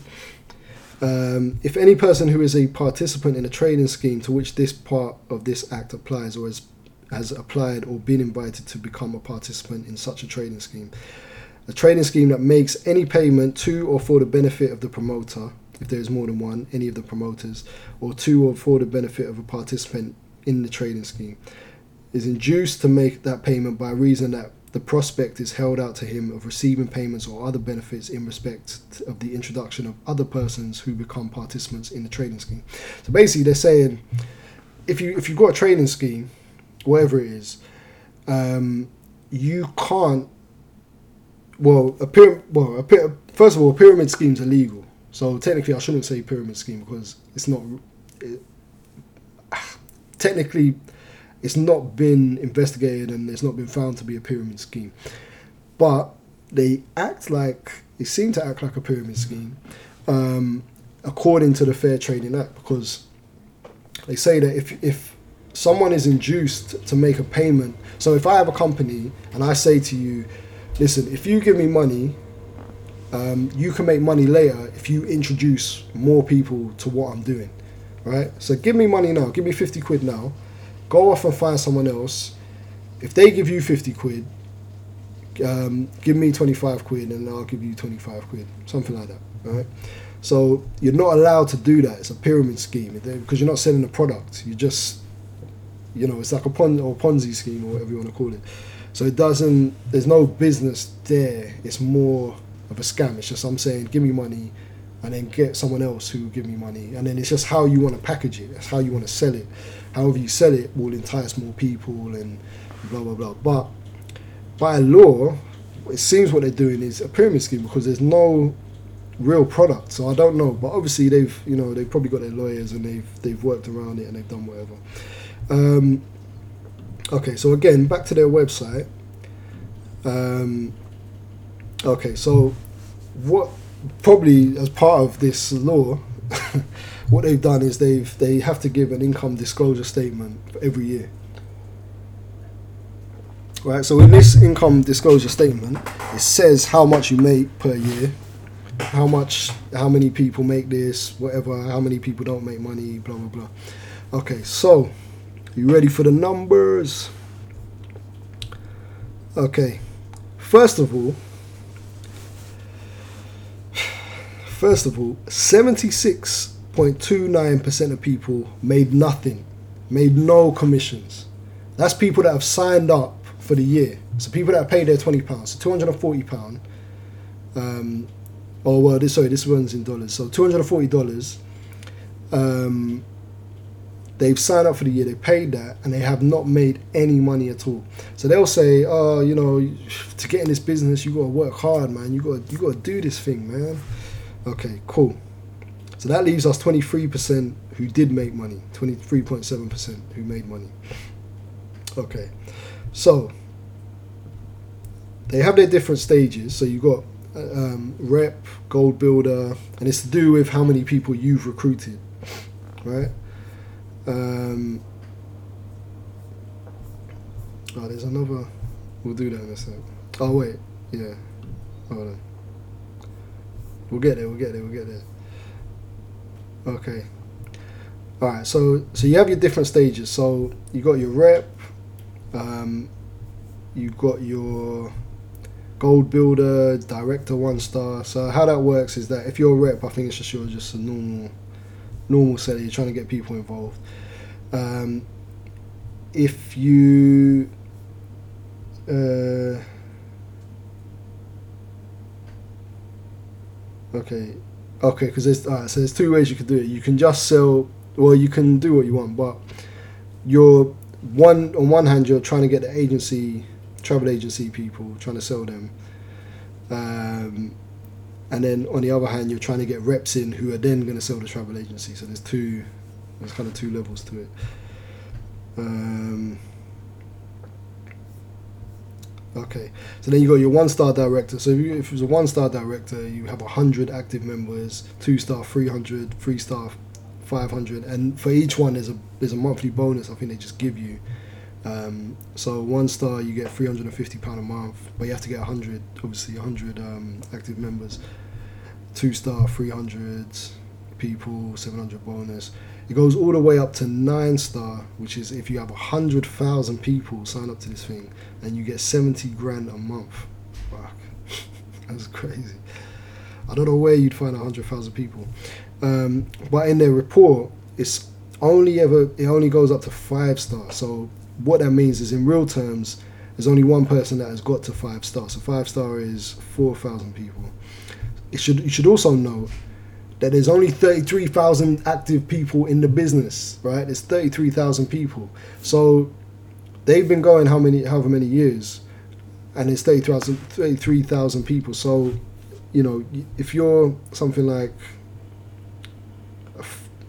um, if any person who is a participant in a trading scheme to which this part of this act applies or has, has applied or been invited to become a participant in such a trading scheme, a trading scheme that makes any payment to or for the benefit of the promoter, if there is more than one, any of the promoters, or to or for the benefit of a participant in the trading scheme, is induced to make that payment by reason that the prospect is held out to him of receiving payments or other benefits in respect of the introduction of other persons who become participants in the trading scheme. So basically, they're saying if you if you've got a trading scheme, whatever it is, um, you can't. Well, a. Well, a, first of all, a pyramid scheme's are illegal. So technically, I shouldn't say pyramid scheme because it's not. It, technically it's not been investigated and it's not been found to be a pyramid scheme. But they act like they seem to act like a pyramid scheme, um, according to the Fair Trading Act, because they say that if if someone is induced to make a payment, so if I have a company and I say to you, listen, if you give me money, um, you can make money later if you introduce more people to what I'm doing, right? So give me money now, give me fifty quid now Go off and find someone else. If they give you 50 quid, um, give me 25 quid and I'll give you 25 quid. Something like that, right? So you're not allowed to do that. It's a pyramid scheme because you're not selling a product. You just, you know, it's like a Pon- or Ponzi scheme or whatever you want to call it. So it doesn't. There's no business there. It's more of a scam. It's just I'm saying, give me money, and then get someone else who give me money, and then it's just how you want to package it. It's how you want to sell it however you sell it will entice more people and blah blah blah. But by law, it seems what they're doing is a pyramid scheme because there's no real product. So I don't know, but obviously they've you know they've probably got their lawyers and they've they've worked around it and they've done whatever. Um, okay, so again back to their website. Um, okay, so what probably as part of this law what they've done is they've they have to give an income disclosure statement every year. Right, so in this income disclosure statement, it says how much you make per year, how much, how many people make this, whatever, how many people don't make money, blah blah blah. Okay, so you ready for the numbers? Okay, first of all, first of all, seventy six point two nine percent of people made nothing, made no commissions. That's people that have signed up for the year. So people that paid their twenty pounds, so two hundred and forty pound. Um, oh well, this sorry, this one's in dollars. So two hundred and forty dollars. Um, they've signed up for the year, they paid that, and they have not made any money at all. So they'll say, "Oh, you know, to get in this business, you got to work hard, man. You got you got to do this thing, man." Okay, cool. So that leaves us twenty three percent who did make money, twenty three point seven percent who made money. Okay, so they have their different stages. So you've got um, rep, gold builder, and it's to do with how many people you've recruited, right? Um, oh, there's another. We'll do that in a sec. Oh wait, yeah. Hold on. We'll get there. We'll get there. We'll get there. Okay. All right. So so you have your different stages. So you got your rep. Um, you got your gold builder, director, one star. So how that works is that if you're a rep, I think it's just you're just a normal normal seller. You're trying to get people involved. Um, if you uh, okay, okay, because there's alright, so there's two ways you can do it. You can just sell, well, you can do what you want, but you're one on one hand you're trying to get the agency, travel agency people, trying to sell them. Um, and then on the other hand, you're trying to get reps in who are then going to sell the travel agency. So there's two, there's kind of two levels to it. Um, okay, so then you got your one star director. So if, you, if it was a one star director, you have hundred active members, two star 300, three star 500, and for each one there's a there's a monthly bonus. I think they just give you. Um, so one star you get 350 pound a month, but you have to get 100, obviously 100 um, active members. Two star 300 people, 700 bonus. It goes all the way up to nine star, which is if you have a 100,000 people sign up to this thing and you get 70 grand a month. Fuck, that's crazy. I don't know where you'd find a 100,000 people. Um, but in their report, it's only ever it only goes up to five star. So what that means is in real terms, there's only one person that has got to five star. So five star is four thousand people. It should you should also know that there's only thirty three thousand active people in the business, right? There's thirty three thousand people. So they've been going how many however many years, and it's 33,000 people. So you know if you're something like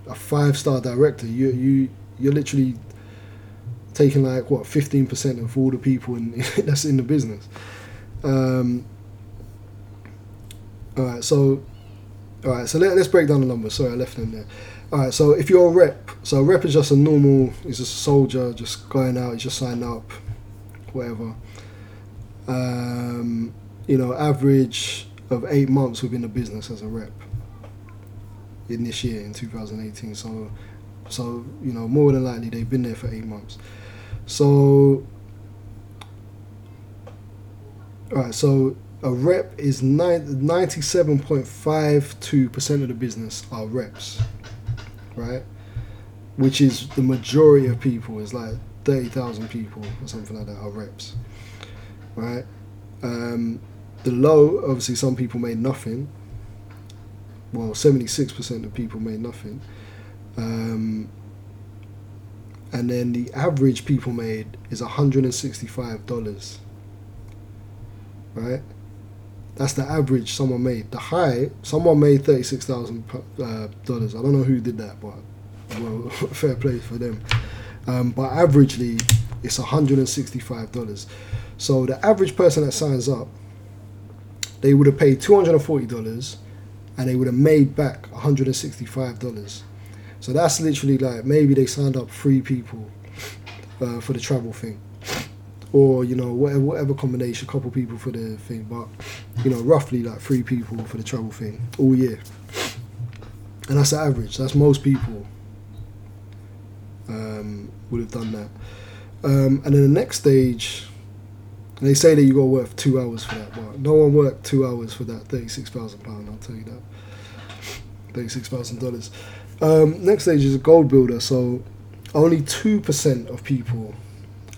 a five star director, you you you're literally taking like what 15% of all the people in, that's in the business. Um, all right, so all right, so let, us break down the numbers. Sorry, I left them there. All right, so if you're a rep, so a rep is just a normal, he's a soldier, just going out, he's just signing up, whatever. Um, you know, average of eight months within the business as a rep in this year in 2018. So, so you know, more than likely they've been there for eight months. So, all right, so a rep is 97.52% of the business are reps, right? Which is the majority of people, is like 30,000 people or something like that are reps, right? Um, the low, obviously, some people made nothing. Well, 76% of people made nothing. Um, and then the average people made is $165 right that's the average someone made. The high someone made 36000 uh, dollars. I don't know who did that but well fair play for them. Um, but averagely it's $165 so the average person that signs up they would have paid $240 and they would have made back $165 so that's literally like maybe they signed up three people uh, for the travel thing, or you know whatever, whatever combination, a couple people for the thing, but you know roughly like three people for the travel thing all year, and that's the average. That's most people um, would have done that. Um, and then the next stage, they say that you got to work two hours for that, but no one worked two hours for that thirty-six thousand pound. I'll tell you that. Thirty-six thousand dollars. Um, next stage is a gold builder. So only two percent of people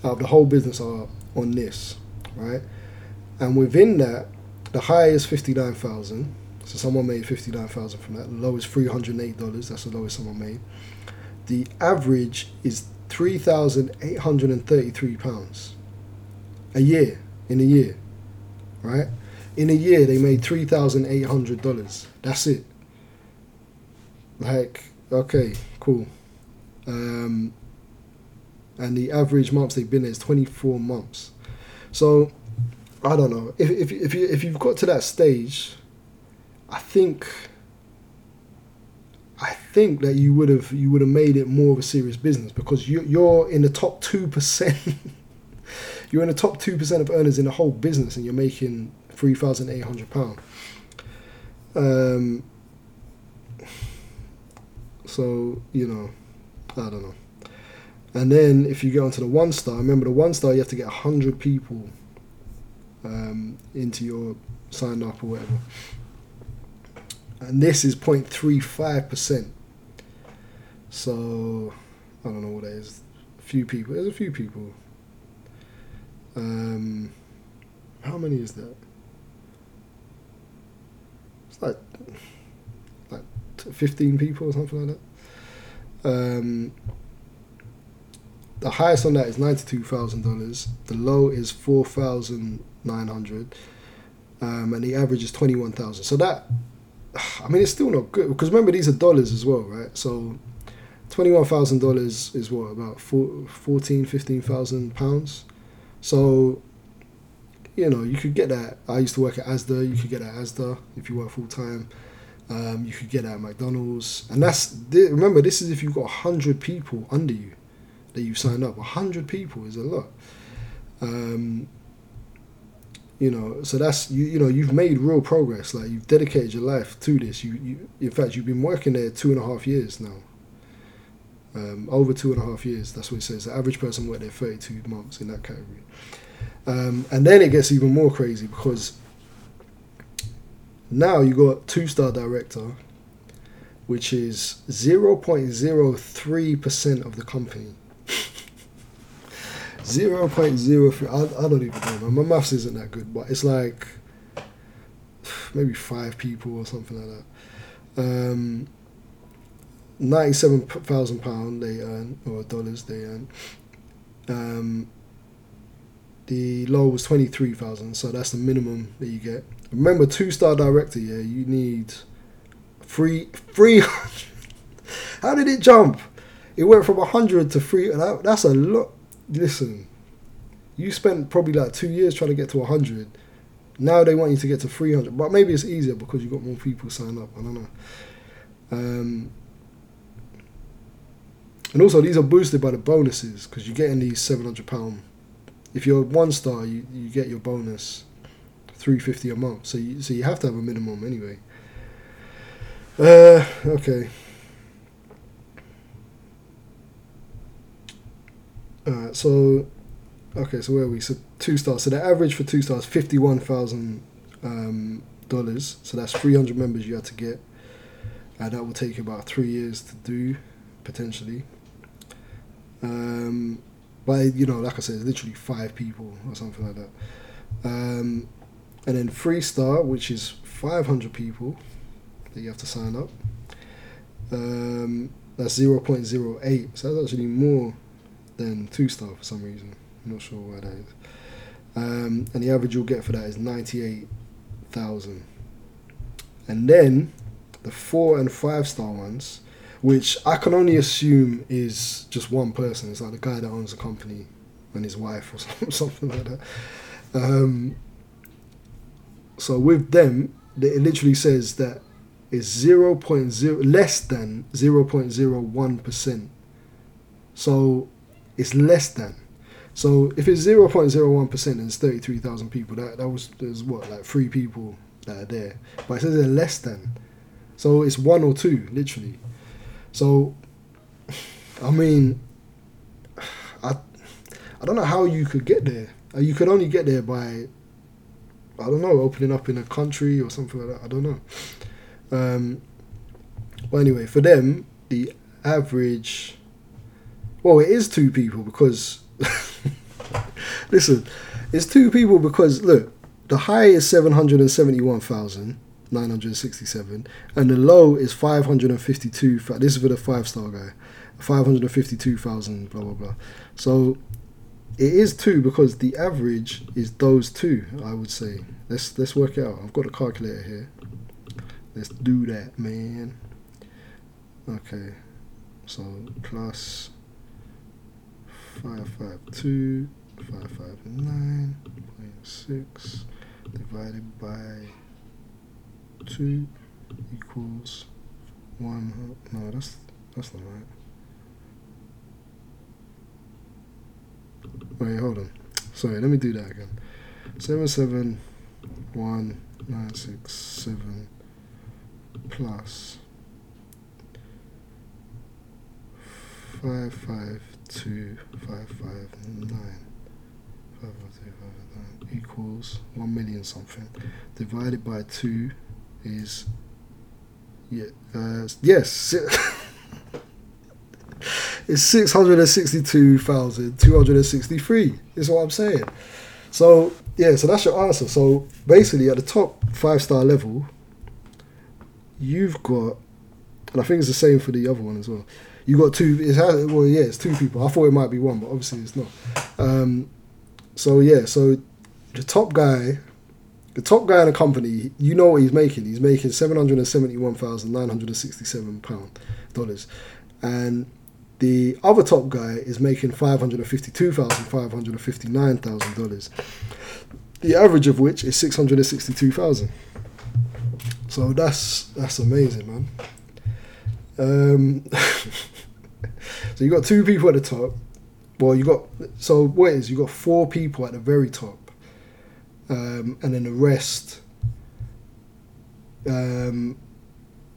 of the whole business are on this, right? And within that, the high is fifty-nine thousand. So someone made fifty-nine thousand from that. The low is three hundred eight dollars. That's the lowest someone made. The average is three thousand eight hundred and thirty-three pounds a year. In a year, right? In a year, they made three thousand eight hundred dollars. That's it. Like, okay, cool. Um, and the average months they've been there is twenty-four months. So, I don't know if if if you if you've got to that stage, I think. I think that you would have you would have made it more of a serious business because you you're in the top two percent. you're in the top two percent of earners in the whole business, and you're making three thousand eight hundred pound. Um. So you know, I don't know. And then if you get onto the one star, remember the one star you have to get hundred people um, into your sign up or whatever. And this is 0.35%. So I don't know what that is. A few people. There's a few people. Um, how many is that? It's like like 15 people or something like that. Um, the highest on that is ninety-two thousand dollars. The low is four thousand nine hundred, um, and the average is twenty-one thousand. So that, I mean, it's still not good because remember these are dollars as well, right? So, twenty-one thousand dollars is what about four, 14, 15,000 pounds. So, you know, you could get that. I used to work at ASDA. You could get at ASDA if you work full time. Um, you could get at McDonald's, and that's remember this is if you've got hundred people under you that you've signed up. hundred people is a lot. Um, you know, so that's you. You know, you've made real progress. Like you've dedicated your life to this. You, you in fact, you've been working there two and a half years now. Um, over two and a half years. That's what it says. The average person worked there thirty-two months in that category. Um, and then it gets even more crazy because now you got two-star director, which is zero point zero three percent of the company. Zero point zero three. I, I don't even know. Man. My maths isn't that good, but it's like maybe five people or something like that. Um, Ninety-seven thousand pound they earn or dollars they earn. Um, the low was twenty-three thousand, so that's the minimum that you get. Remember, two-star director. Yeah, you need three three hundred. How did it jump? It went from hundred to three. That, that's a lot listen, you spent probably like two years trying to get to 100. Now they want you to get to 300. But maybe it's easier because you've got more people sign up. I don't know. Um, and also, these are boosted by the bonuses because you're getting these £700. If you're one star, you, you get your bonus 350 a month. So you, so you have to have a minimum anyway. Uh, okay. Alright, so okay, so where are we? So two stars. So the average for two stars fifty one thousand um, dollars. So that's three hundred members you had to get. Uh, that will take you about three years to do, potentially. Um, but you know, like I said, it's literally five people or something like that. Um, and then three star, which is five hundred people that you have to sign up. Um, that's zero point zero eight. So that's actually more than two star for some reason. I'm not sure why that is. Um, and the average you'll get for that is 98,000. And then the four and five star ones, which I can only assume is just one person. It's like the guy that owns the company and his wife or something like that. Um, so with them, it literally says that it's 0.0 less than 0.01%. So it's less than. So if it's 0.01% and it's 33,000 people, that, that was, there's what, like three people that are there. But it says they're less than. So it's one or two, literally. So, I mean, I, I don't know how you could get there. You could only get there by, I don't know, opening up in a country or something like that. I don't know. Um, but anyway, for them, the average, well, it is two people because, listen, it's two people because look, the high is seven hundred and the low is 552 this is for the five star guy 552,000 blah blah blah. So it is two because the average is those two I would say. Let's let's work it out. I've got a calculator here. Let's do that man. Okay. So plus 552 559.6 divided by 2 equals 1. No, that's, that's not right. Wait, hold on. Sorry, let me do that again. 771967 plus 552559 equals 1 million something divided by 2 is yeah uh, yes it's 662,263 is what I'm saying. So yeah so that's your answer. So basically at the top five star level you've got and I think it's the same for the other one as well you got two it's well yeah it's two people I thought it might be one but obviously it's not um, so yeah so the top guy the top guy in the company, you know what he's making. He's making seven hundred and seventy-one thousand nine hundred and sixty-seven pound dollars, and the other top guy is making five hundred and fifty-two thousand five hundred and fifty-nine thousand dollars. The average of which is six hundred and sixty-two thousand. So that's that's amazing, man. Um, so you got two people at the top. Well, you got so what is you got four people at the very top um, and then the rest. Um,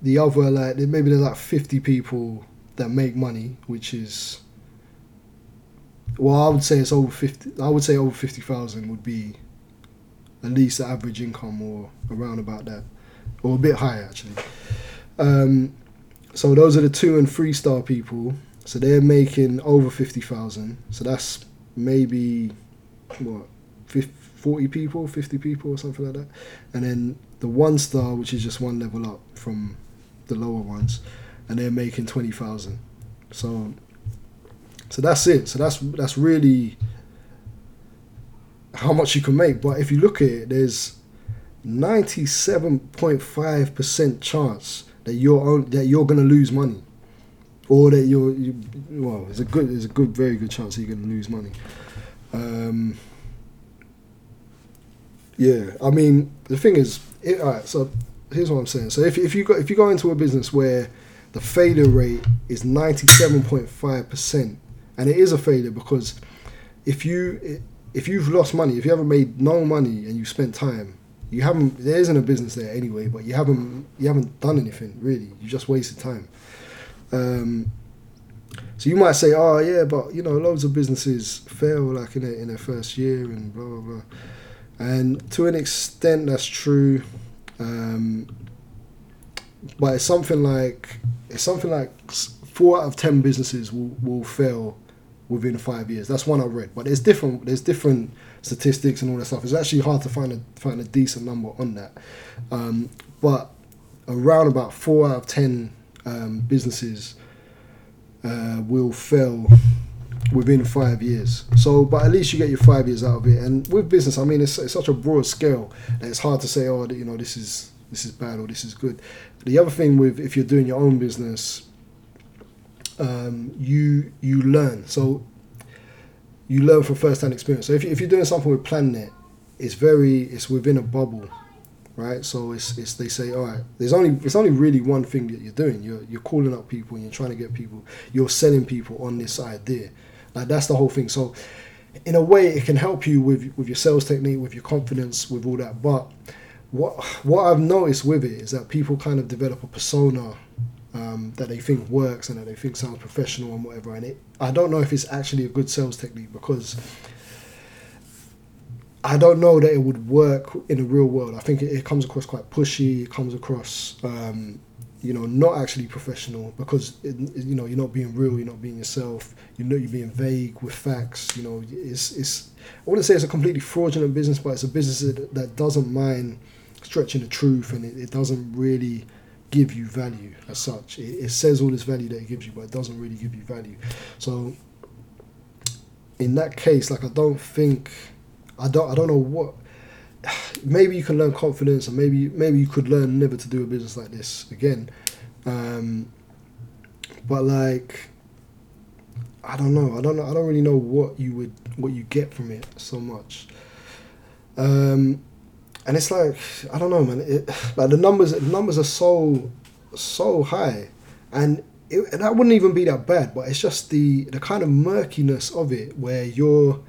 the other like maybe there's like 50 people that make money, which is well, I would say it's over 50. I would say over 50,000 would be at least the average income or around about that, or a bit higher actually. Um, so those are the two and three star people. So they're making over 50,000. So that's maybe what 50, 40 people, 50 people, or something like that. And then the one star, which is just one level up from the lower ones, and they're making 20,000. So, so that's it. So that's that's really how much you can make. But if you look at it, there's 97.5% chance that you're on, that you're gonna lose money, or that you're you, well, there's a good, there's a good, very good chance you're gonna lose money. Um, yeah, I mean the thing is, it, all right. So here's what I'm saying. So if if you go if you go into a business where the failure rate is 97.5 percent, and it is a failure because if you if you've lost money, if you haven't made no money and you spent time, you haven't there isn't a business there anyway. But you haven't you haven't done anything really. You just wasted time. Um, so you might say, oh yeah, but you know, loads of businesses fail like in their, in their first year and blah blah blah and to an extent that's true um, but it's something like it's something like four out of ten businesses will, will fail within five years that's one i read but there's different there's different statistics and all that stuff it's actually hard to find a find a decent number on that um, but around about four out of ten um, businesses uh, will fail within five years. So, but at least you get your five years out of it. And with business, I mean, it's, it's such a broad scale that it's hard to say, oh, you know, this is this is bad or this is good. The other thing with if you're doing your own business, um, you you learn. So you learn from first hand experience. So if, if you're doing something with PlanNet, it's very it's within a bubble, right? So it's, it's they say, all right, there's only it's only really one thing that you're doing. You're you're calling up people you're trying to get people. You're selling people on this idea. Like that's the whole thing. So in a way, it can help you with with your sales technique, with your confidence, with all that. But what what I've noticed with it is that people kind of develop a persona um, that they think works and that they think sounds professional and whatever. And it, I don't know if it's actually a good sales technique because I don't know that it would work in the real world. I think it, it comes across quite pushy. It comes across, um, you know, not actually professional because it, you know you're not being real. You're not being yourself. You know you're being vague with facts. You know, it's it's. I wouldn't say it's a completely fraudulent business, but it's a business that, that doesn't mind stretching the truth, and it, it doesn't really give you value as such. It, it says all this value that it gives you, but it doesn't really give you value. So in that case, like I don't think I don't I don't know what maybe you can learn confidence and maybe maybe you could learn never to do a business like this again. Um, but like I don't know. I don't know. I don't really know what you would what you get from it so much. Um, and it's like I don't know, man. It, like the numbers, numbers are so so high, and it, and that wouldn't even be that bad. But it's just the the kind of murkiness of it, where you're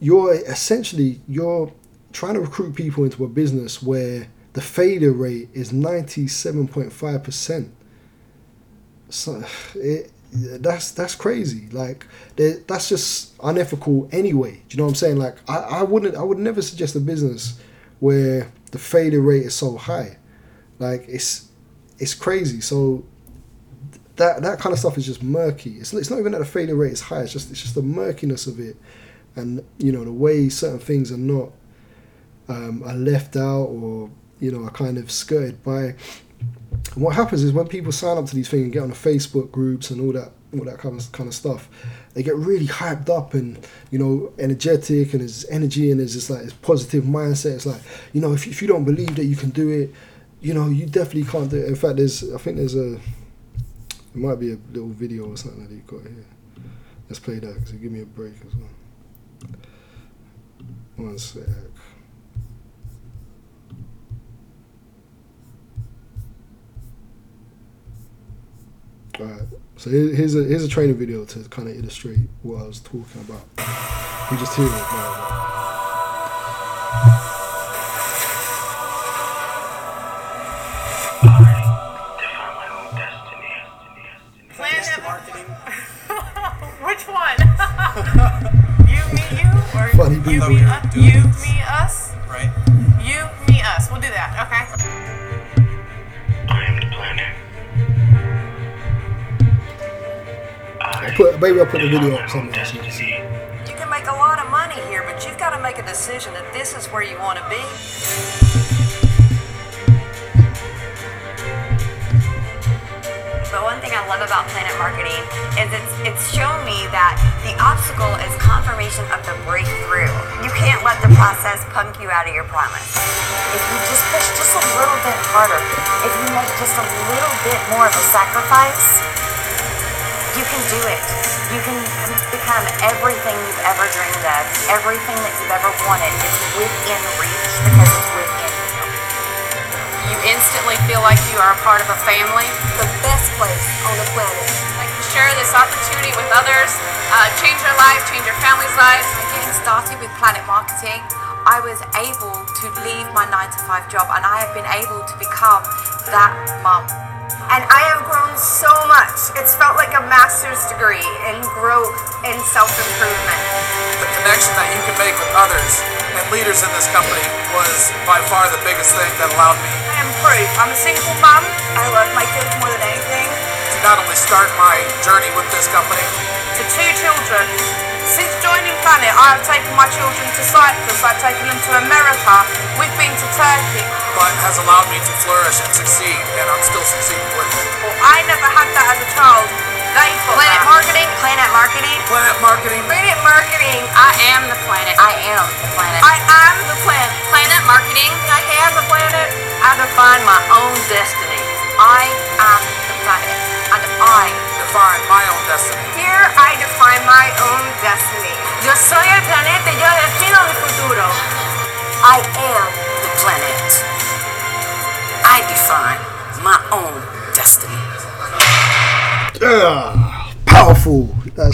you're essentially you're trying to recruit people into a business where the failure rate is ninety seven point five percent. So it that's that's crazy. Like that's just unethical anyway. Do you know what I'm saying? Like I, I wouldn't I would never suggest a business where the failure rate is so high. Like it's it's crazy. So that that kind of stuff is just murky. It's, it's not even that the failure rate is high. It's just it's just the murkiness of it, and you know the way certain things are not um, are left out or you know are kind of skirted by. And what happens is when people sign up to these things and get on the Facebook groups and all that all that kind of kind of stuff, they get really hyped up and you know energetic and there's energy and there's this like this positive mindset. It's like you know if, if you don't believe that you can do it, you know you definitely can't do it. In fact, there's I think there's a it might be a little video or something that you got here. Let's play that because give me a break as well. One sec. Alright, so here's a here's a training video to kind of illustrate what I was talking about. You just hear it now. Which one? you, me, you, or Funny you, me. Uh, you, me, put maybe I'll put the video up somewhere. so you can see. destiny. You can make a lot of money here, but you've got to make a decision that this is where you want to be. But one thing I love about PlanNet Marketing is it's it's shown me that the obstacle is confirmation of the breakthrough. You can't let the process punk you out of your promise. If you just push just a little bit harder, if you make just a little bit more of a sacrifice, you can do it. You can become everything you've ever dreamed of. Everything that you've ever wanted is within reach because it's within you. You instantly feel like you are a part of a family. The best place on the planet. Like share this opportunity with others, uh, change your life, change your family's lives. getting started with PlanNet Marketing, I was able to leave my 9 to 5 job and I have been able to become that mom. And I have grown so much. It's felt like a master's degree in growth and self improvement. The connection that you can make with others and leaders in this company was by far the biggest thing that allowed me I am proof. I'm a single mom. I love my kids more than anything. To not only start my journey with this company, To two children. Since joining PlanNet, I have taken my children to Cyprus. I've taken them to America. We've been to Turkey. but has allowed me to flourish and succeed, and I'm still succeeding with it. Well, I never had that as a child. They got PlanNet that. Marketing, PlanNet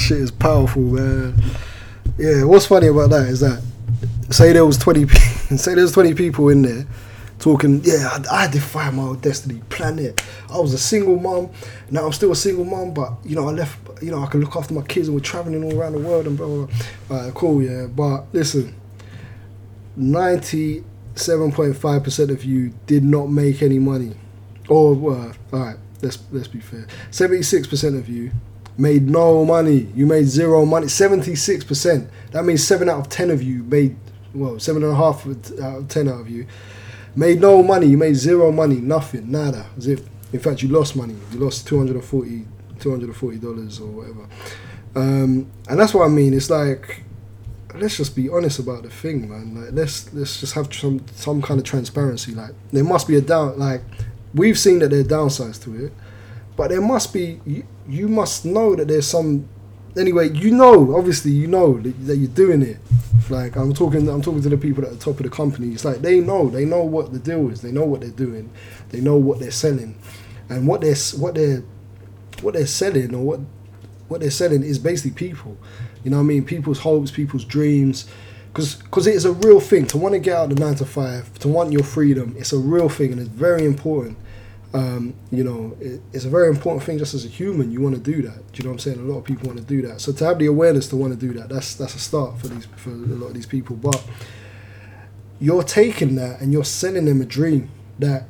shit is powerful, man. Yeah, what's funny about that is that say there was twenty, say there was twenty people in there talking. Yeah, I, I define my own destiny. PlanNet. I was a single mom. Now I'm still a single mom, but you know I left. You know I can look after my kids and we're traveling all around the world and blah blah. blah. Alright, cool. Yeah, but listen, ninety-seven point five percent of you did not make any money. Or uh, all right, let's let's be fair. Seventy-six percent of you made no money. You made zero money. Seventy-six percent. That means seven out of ten of you made well, seven and a half out of ten out of you made no money. You made zero money, nothing, nada. If, in fact, you lost money. You lost 240 dollars or whatever. Um, and that's what I mean. It's like let's just be honest about the thing, man. Like let's let's just have some some kind of transparency. Like there must be a down. Like we've seen that there are downsides to it, but there must be. You, you must know that there's some. Anyway, you know, obviously, you know that, that you're doing it. Like I'm talking, I'm talking to the people at the top of the company. It's like they know, they know what the deal is. They know what they're doing. They know what they're selling, and what they're what they're what they're selling or what what they're selling is basically people. You know what I mean? People's hopes, people's dreams. Because cause it is a real thing. To want to get out of the 9 to 5, to want your freedom, it's a real thing and it's very important. Um, you know, it, it's a very important thing just as a human. You want to do that. Do you know what I'm saying? A lot of people want to do that. So to have the awareness to want to do that, that's that's a start for these for a lot of these people. But you're taking that and you're selling them a dream that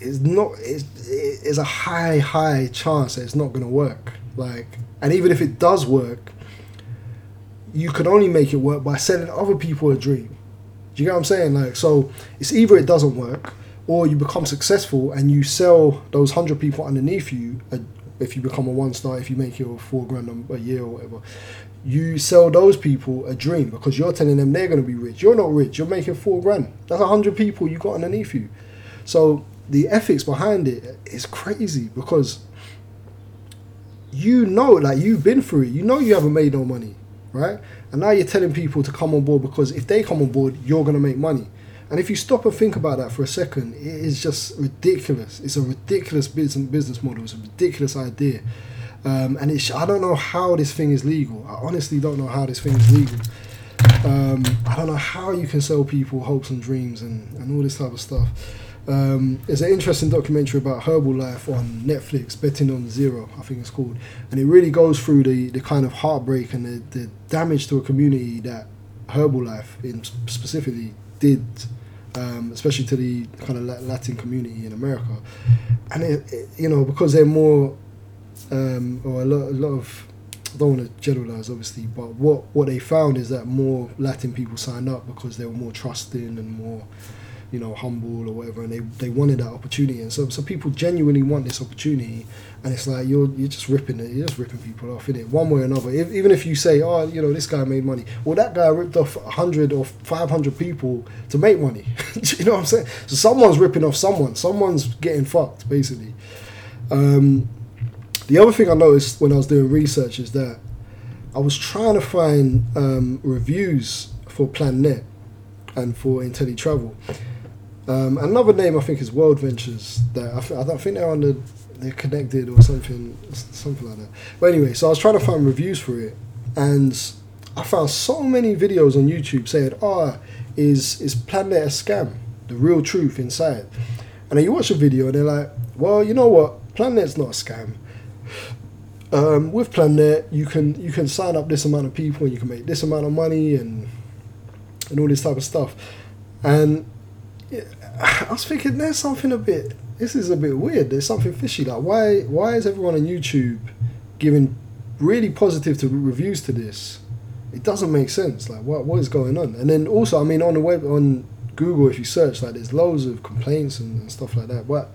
is not is is a high high chance that it's not going to work. Like, and even if it does work, you can only make it work by selling other people a dream. Do you get what I'm saying? Like, so it's either it doesn't work, or you become successful and you sell those hundred people underneath you. If you become a one star, if you make your four grand a year or whatever, you sell those people a dream because you're telling them they're going to be rich. You're not rich. You're making four grand. That's a hundred people you got underneath you. So the ethics behind it is crazy because you know, like you've been through it. You know you haven't made no money, right? And now you're telling people to come on board because if they come on board, you're gonna make money. And if you stop and think about that for a second, it is just ridiculous. It's a ridiculous business business model. It's a ridiculous idea. Um, and it's, I don't know how this thing is legal. I honestly don't know how this thing is legal. Um, I don't know how you can sell people hopes and dreams and, and all this type of stuff. Um, there's an interesting documentary about Herbalife on Netflix, Betting on Zero, I think it's called, and it really goes through the, the kind of heartbreak and the, the damage to a community that Herbalife in specifically did, um, especially to the kind of Latin community in America, and it, it, you know because they're more um, or a lot, a lot of I don't want to generalize obviously, but what what they found is that more Latin people signed up because they were more trusting and more you know, humble or whatever, and they, they wanted that opportunity, and so so people genuinely want this opportunity, and it's like you're you're just ripping it, you're just ripping people off in it one way or another. If, even if you say, oh, you know, this guy made money, well, that guy ripped off hundred or five hundred people to make money. you know what I'm saying? So someone's ripping off someone, someone's getting fucked basically. Um, the other thing I noticed when I was doing research is that I was trying to find um, reviews for PlanNet and for InteleTravel um, another name I think is World Ventures. That I, th- I think they're the they're connected or something something like that. But anyway, so I was trying to find reviews for it, and I found so many videos on YouTube saying, "Oh, is is PlanNet a scam? The real truth inside." And then you watch a video and they're like, "Well, you know what? PlanNet's not a scam." Um, with PlanNet, you can you can sign up this amount of people and you can make this amount of money and and all this type of stuff. And I was thinking there's something a bit. This is a bit weird. There's something fishy. Like why why is everyone on YouTube giving really positive to reviews to this? It doesn't make sense. Like what what is going on? And then also, I mean, on the web on Google, if you search, like there's loads of complaints and, and stuff like that. But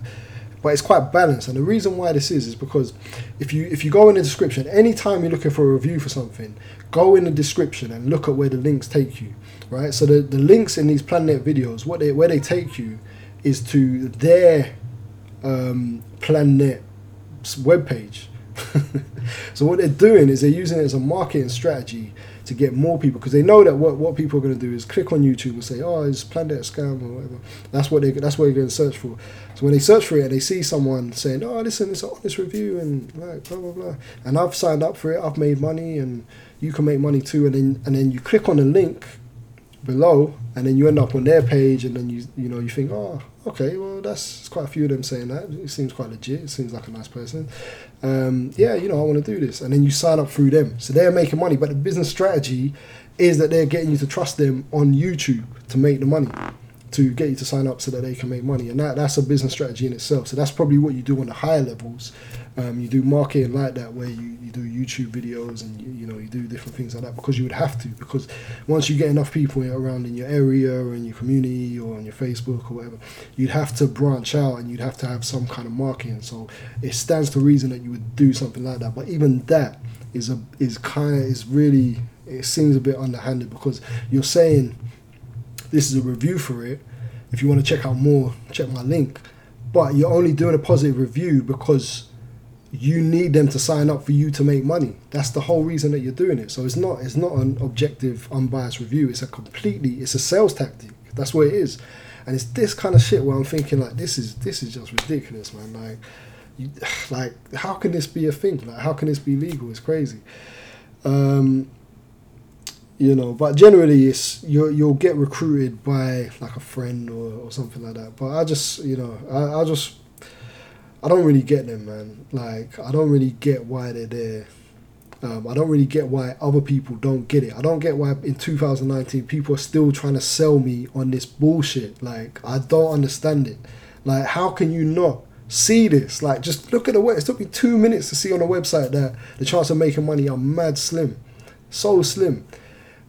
but it's quite balanced. And the reason why this is is because if you if you go in the description, anytime you're looking for a review for something, go in the description and look at where the links take you right? So the, the links in these PlanNet videos, what they where they take you is to their um, PlanNet webpage. so what they're doing is they're using it as a marketing strategy to get more people because they know that what, what people are going to do is click on YouTube and say, oh, is PlanNet a scam or whatever. That's what they that's what they're going to search for. So when they search for it and they see someone saying, oh, listen, it's an honest review and like blah blah blah, and I've signed up for it, I've made money, and you can make money too, and then and then you click on the link below, and then you end up on their page, and then you you know you think, oh, okay, well that's quite a few of them saying that. It seems quite legit. It seems like a nice person. Um, yeah, you know, I want to do this, and then you sign up through them, so they're making money. But the business strategy is that they're getting you to trust them on YouTube to make the money, to get you to sign up so that they can make money, and that that's a business strategy in itself. So that's probably what you do on the higher levels. Um, you do marketing like that, where you, you do YouTube videos and you, you know you do different things like that because you would have to because once you get enough people around in your area or in your community or on your Facebook or whatever, you'd have to branch out and you'd have to have some kind of marketing. So it stands to reason that you would do something like that. But even that is a is kind of is really it seems a bit underhanded because you're saying this is a review for it. If you want to check out more, check my link. But you're only doing a positive review because you need them to sign up for you to make money. That's the whole reason that you're doing it. So it's not it's not an objective, unbiased review. It's a completely it's a sales tactic. That's what it is. And it's this kind of shit where I'm thinking like this is this is just ridiculous, man. Like you, like how can this be a thing? Like how can this be legal? It's crazy. Um you know, but generally it's you you'll get recruited by like a friend or, or something like that. But I just you know I, I just I don't really get them, man. Like I don't really get why they're there. Um, I don't really get why other people don't get it. I don't get why in 2019 people are still trying to sell me on this bullshit. Like I don't understand it. Like how can you not see this? Like just look at the way it took me two minutes to see on the website that the chance of making money are mad slim, so slim.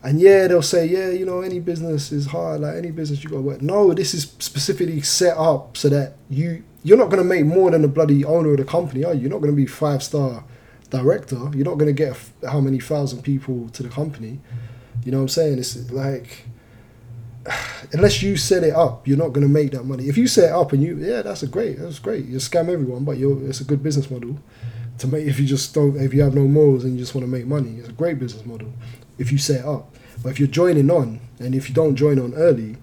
And yeah, they'll say, yeah, you know, any business is hard. Like any business, you got to work. No, this is specifically set up so that you you're not going to make more than the bloody owner of the company, are you? You're not going to be five star director. You're not going to get how many thousand people to the company. You know what I'm saying? It's like unless you set it up, you're not going to make that money. If you set it up and you, yeah, that's a great, that's great. You scam everyone, but you're it's a good business model to make. If you just don't, if you have no morals and you just want to make money, it's a great business model if you set it up. But if you're joining on and if you don't join on early,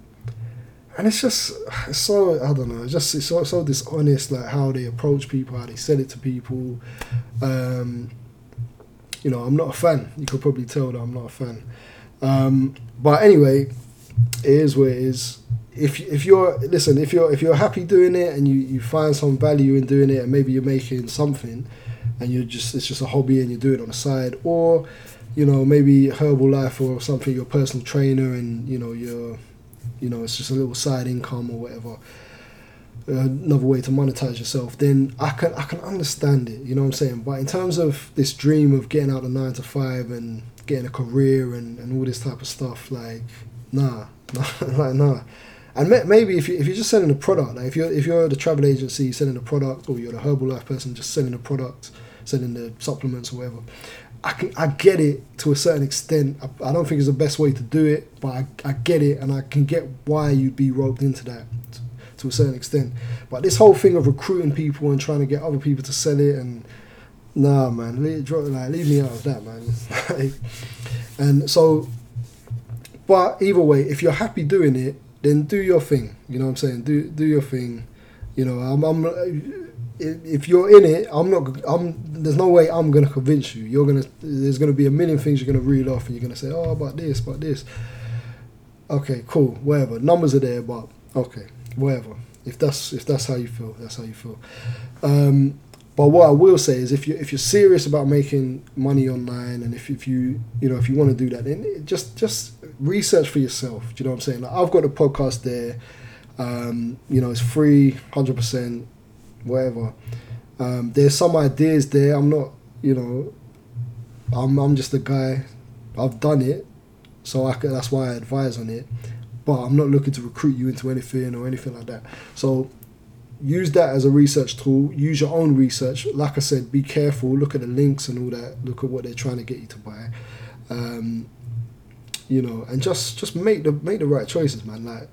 and it's just it's so I don't know, it's just it's so so dishonest like how they approach people, how they sell it to people. Um, you know, I'm not a fan. You could probably tell that I'm not a fan. Um, but anyway, it is what it is. If if you're listen, if you're if you're happy doing it and you, you find some value in doing it and maybe you're making something and you're just it's just a hobby and you do it on the side or you know maybe Herbalife or something you're personal trainer and you know you're you know it's just a little side income or whatever another way to monetize yourself then I can I can understand it you know what I'm saying? But in terms of this dream of getting out of 9 to 5 and getting a career and, and all this type of stuff like nah nah like nah. And ma- maybe if, you, if you're just selling a product like if you're if you're the travel agency selling a product or you're the Herbalife person just selling a product selling the supplements or whatever I can I get it to a certain extent. I, I don't think it's the best way to do it, but I, I get it and I can get why you'd be roped into that to, a certain extent. But this whole thing of recruiting people and trying to get other people to sell it and nah, man, leave, like, leave me out of that, man. and so, but either way, if you're happy doing it, then do your thing. You know what I'm saying? Do do your thing. You know, I'm, I'm if you're in it, I'm not. I'm. There's no way I'm gonna convince you. You're gonna. There's gonna be a million things you're gonna reel off, and you're gonna say, "Oh, about this, about this." Okay, cool, whatever. Numbers are there, but okay, whatever. If that's if that's how you feel, that's how you feel. Um, but what I will say is, if you if you're serious about making money online, and if, if you you know if you want to do that, then just just research for yourself. Do you know what I'm saying? Like I've got a podcast there. Um, you know, it's free, hundred percent whatever. Um, there's some ideas there. I'm not, you know, I'm I'm just a guy. I've done it, so I can, that's why I advise on it. But I'm not looking to recruit you into anything or anything like that. So use that as a research tool. Use your own research. Like I said, be careful. Look at the links and all that. Look at what they're trying to get you to buy. Um, you know, and just just make the make the right choices, man. Like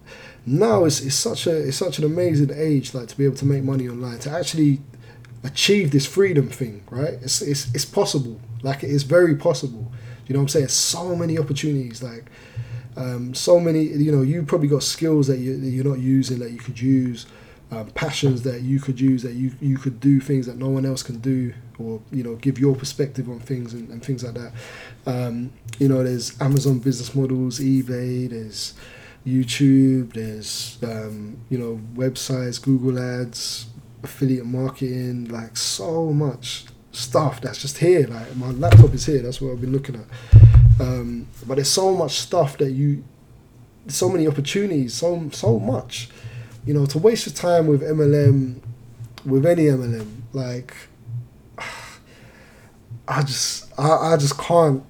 now, it's, it's such a it's such an amazing age, like to be able to make money online, to actually achieve this freedom thing, right? It's it's it's possible. Like it is very possible. You know what I'm saying? So many opportunities, like um, so many. You know, you probably got skills that, you, that you're not using that you could use. Um, passions that you could use that you you could do things that no one else can do or you know give your perspective on things and, and things like that. Um, you know there's amazon business models ebay there's youtube there's um, you know websites google ads affiliate marketing like so much stuff that's just here. Like my laptop is here. That's what i've been looking at. Um, but there's so much stuff that you, so many opportunities, so so much, you know, to waste your time with MLM, with any MLM, like, I just I, I just can't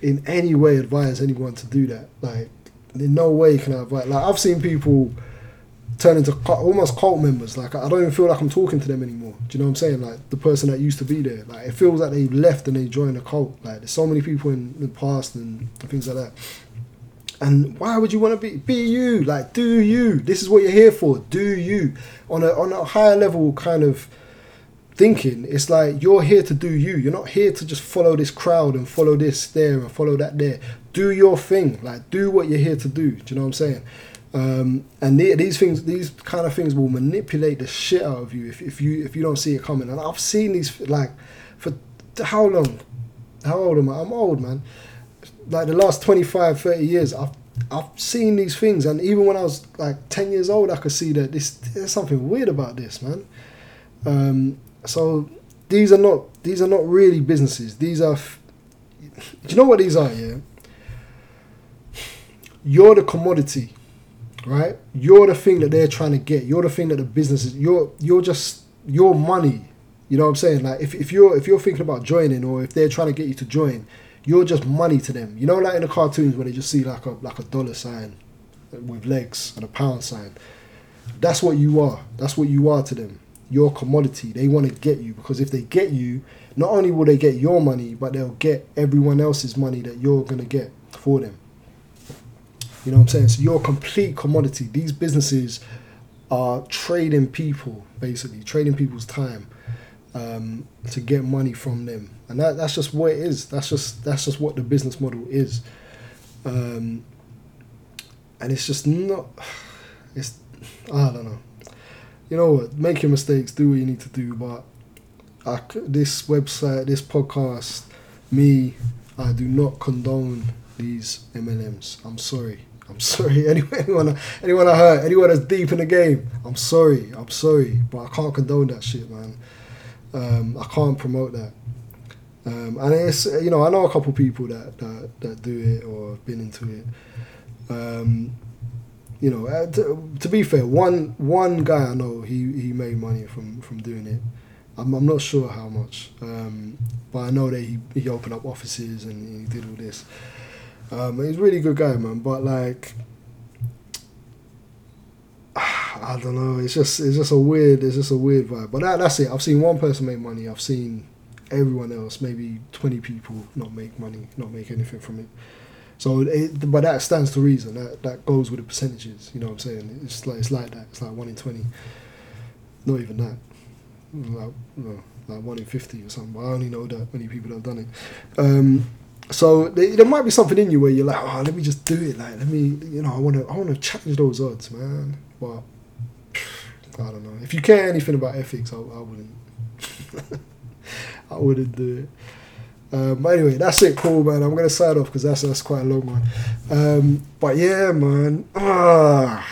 in any way advise anyone to do that. Like, in no way can I advise. Like, I've seen people turn into almost cult members. Like, I don't even feel like I'm talking to them anymore. Do you know what I'm saying? Like, the person that used to be there. Like, it feels like they left and they joined a cult. Like, there's so many people in, in the past and things like that. And why would you want to be be you? Like, do you? This is what you're here for. Do you? On a on a higher level kind of thinking, it's like you're here to do you. You're not here to just follow this crowd and follow this there and follow that there. Do your thing. Like, do what you're here to do. Do you know what I'm saying? Um, and the, these things, these kind of things will manipulate the shit out of you if, if you if you don't see it coming. And I've seen these like for how long? How old am I? I'm old, man. Like the last 25, 30 years, I've I've seen these things, and even when I was like 10 years old, I could see that this there's something weird about this, man. Um, so these are not these are not really businesses. These are. F- do you know what these are? Yeah. You're the commodity, right? You're the thing that they're trying to get. You're the thing that the business is. You're you're just your money. You know what I'm saying? Like if, if you're if you're thinking about joining or if they're trying to get you to join, you're just money to them. You know, like in the cartoons where they just see like a like a dollar sign with legs and a pound sign. That's what you are. That's what you are to them. You're a commodity. They want to get you because if they get you, not only will they get your money, but they'll get everyone else's money that you're gonna get for them. You know what I'm saying? So you're a complete commodity. These businesses are trading people, basically, trading people's time um, to get money from them. And that, that's just what it is. That's just that's just what the business model is. Um, and it's just not it's I don't know. You know what? Make your mistakes, do what you need to do, but I this website, this podcast, me, I do not condone these MLMs. I'm sorry. I'm sorry. Anyone, anyone, anyone I hurt, anyone that's deep in the game, I'm sorry. I'm sorry, but I can't condone that shit, man. Um, I can't promote that. Um, and it's you know I know a couple people that, that that do it or have been into it. Um, you know, uh, to, to be fair, one one guy I know he, he made money from, from doing it. I'm, I'm not sure how much, um, but I know that he, he opened up offices and he did all this. Um, he's a really good guy, man. But like, I don't know. It's just it's just a weird it's just a weird vibe. But that, that's it. I've seen one person make money. I've seen everyone else, maybe twenty people, not make money, not make anything from it. So, it, but that stands to reason. That that goes with the percentages. You know what I'm saying? It's like it's like that. It's like one in twenty. Not even that. Like, no, like one in fifty or something. But I only know that many people have done it. Um, so there, might be something in you where you're like, oh, let me just do it. Like, let me, you know, I want to, I want to challenge those odds, man. But I don't know. If you care anything about ethics, I, I wouldn't. I wouldn't do it. Um, but anyway, that's it. Cool, man. I'm gonna sign off because that's that's quite a long one. Um, but yeah, man. Ah.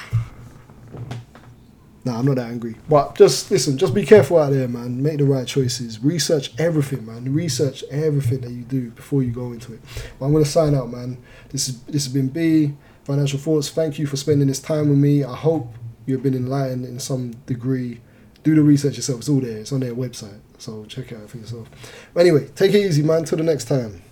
Nah, I'm not that angry. But just listen, just be careful out there, man. Make the right choices. Research everything, man. Research everything that you do before you go into it. But I'm gonna sign out, man. This is this has been B Financial Thoughts. Thank you for spending this time with me. I hope you've been enlightened in some degree. Do the research yourself. It's all there. It's on their website. So check it out for yourself. But anyway, take it easy, man. Till the next time.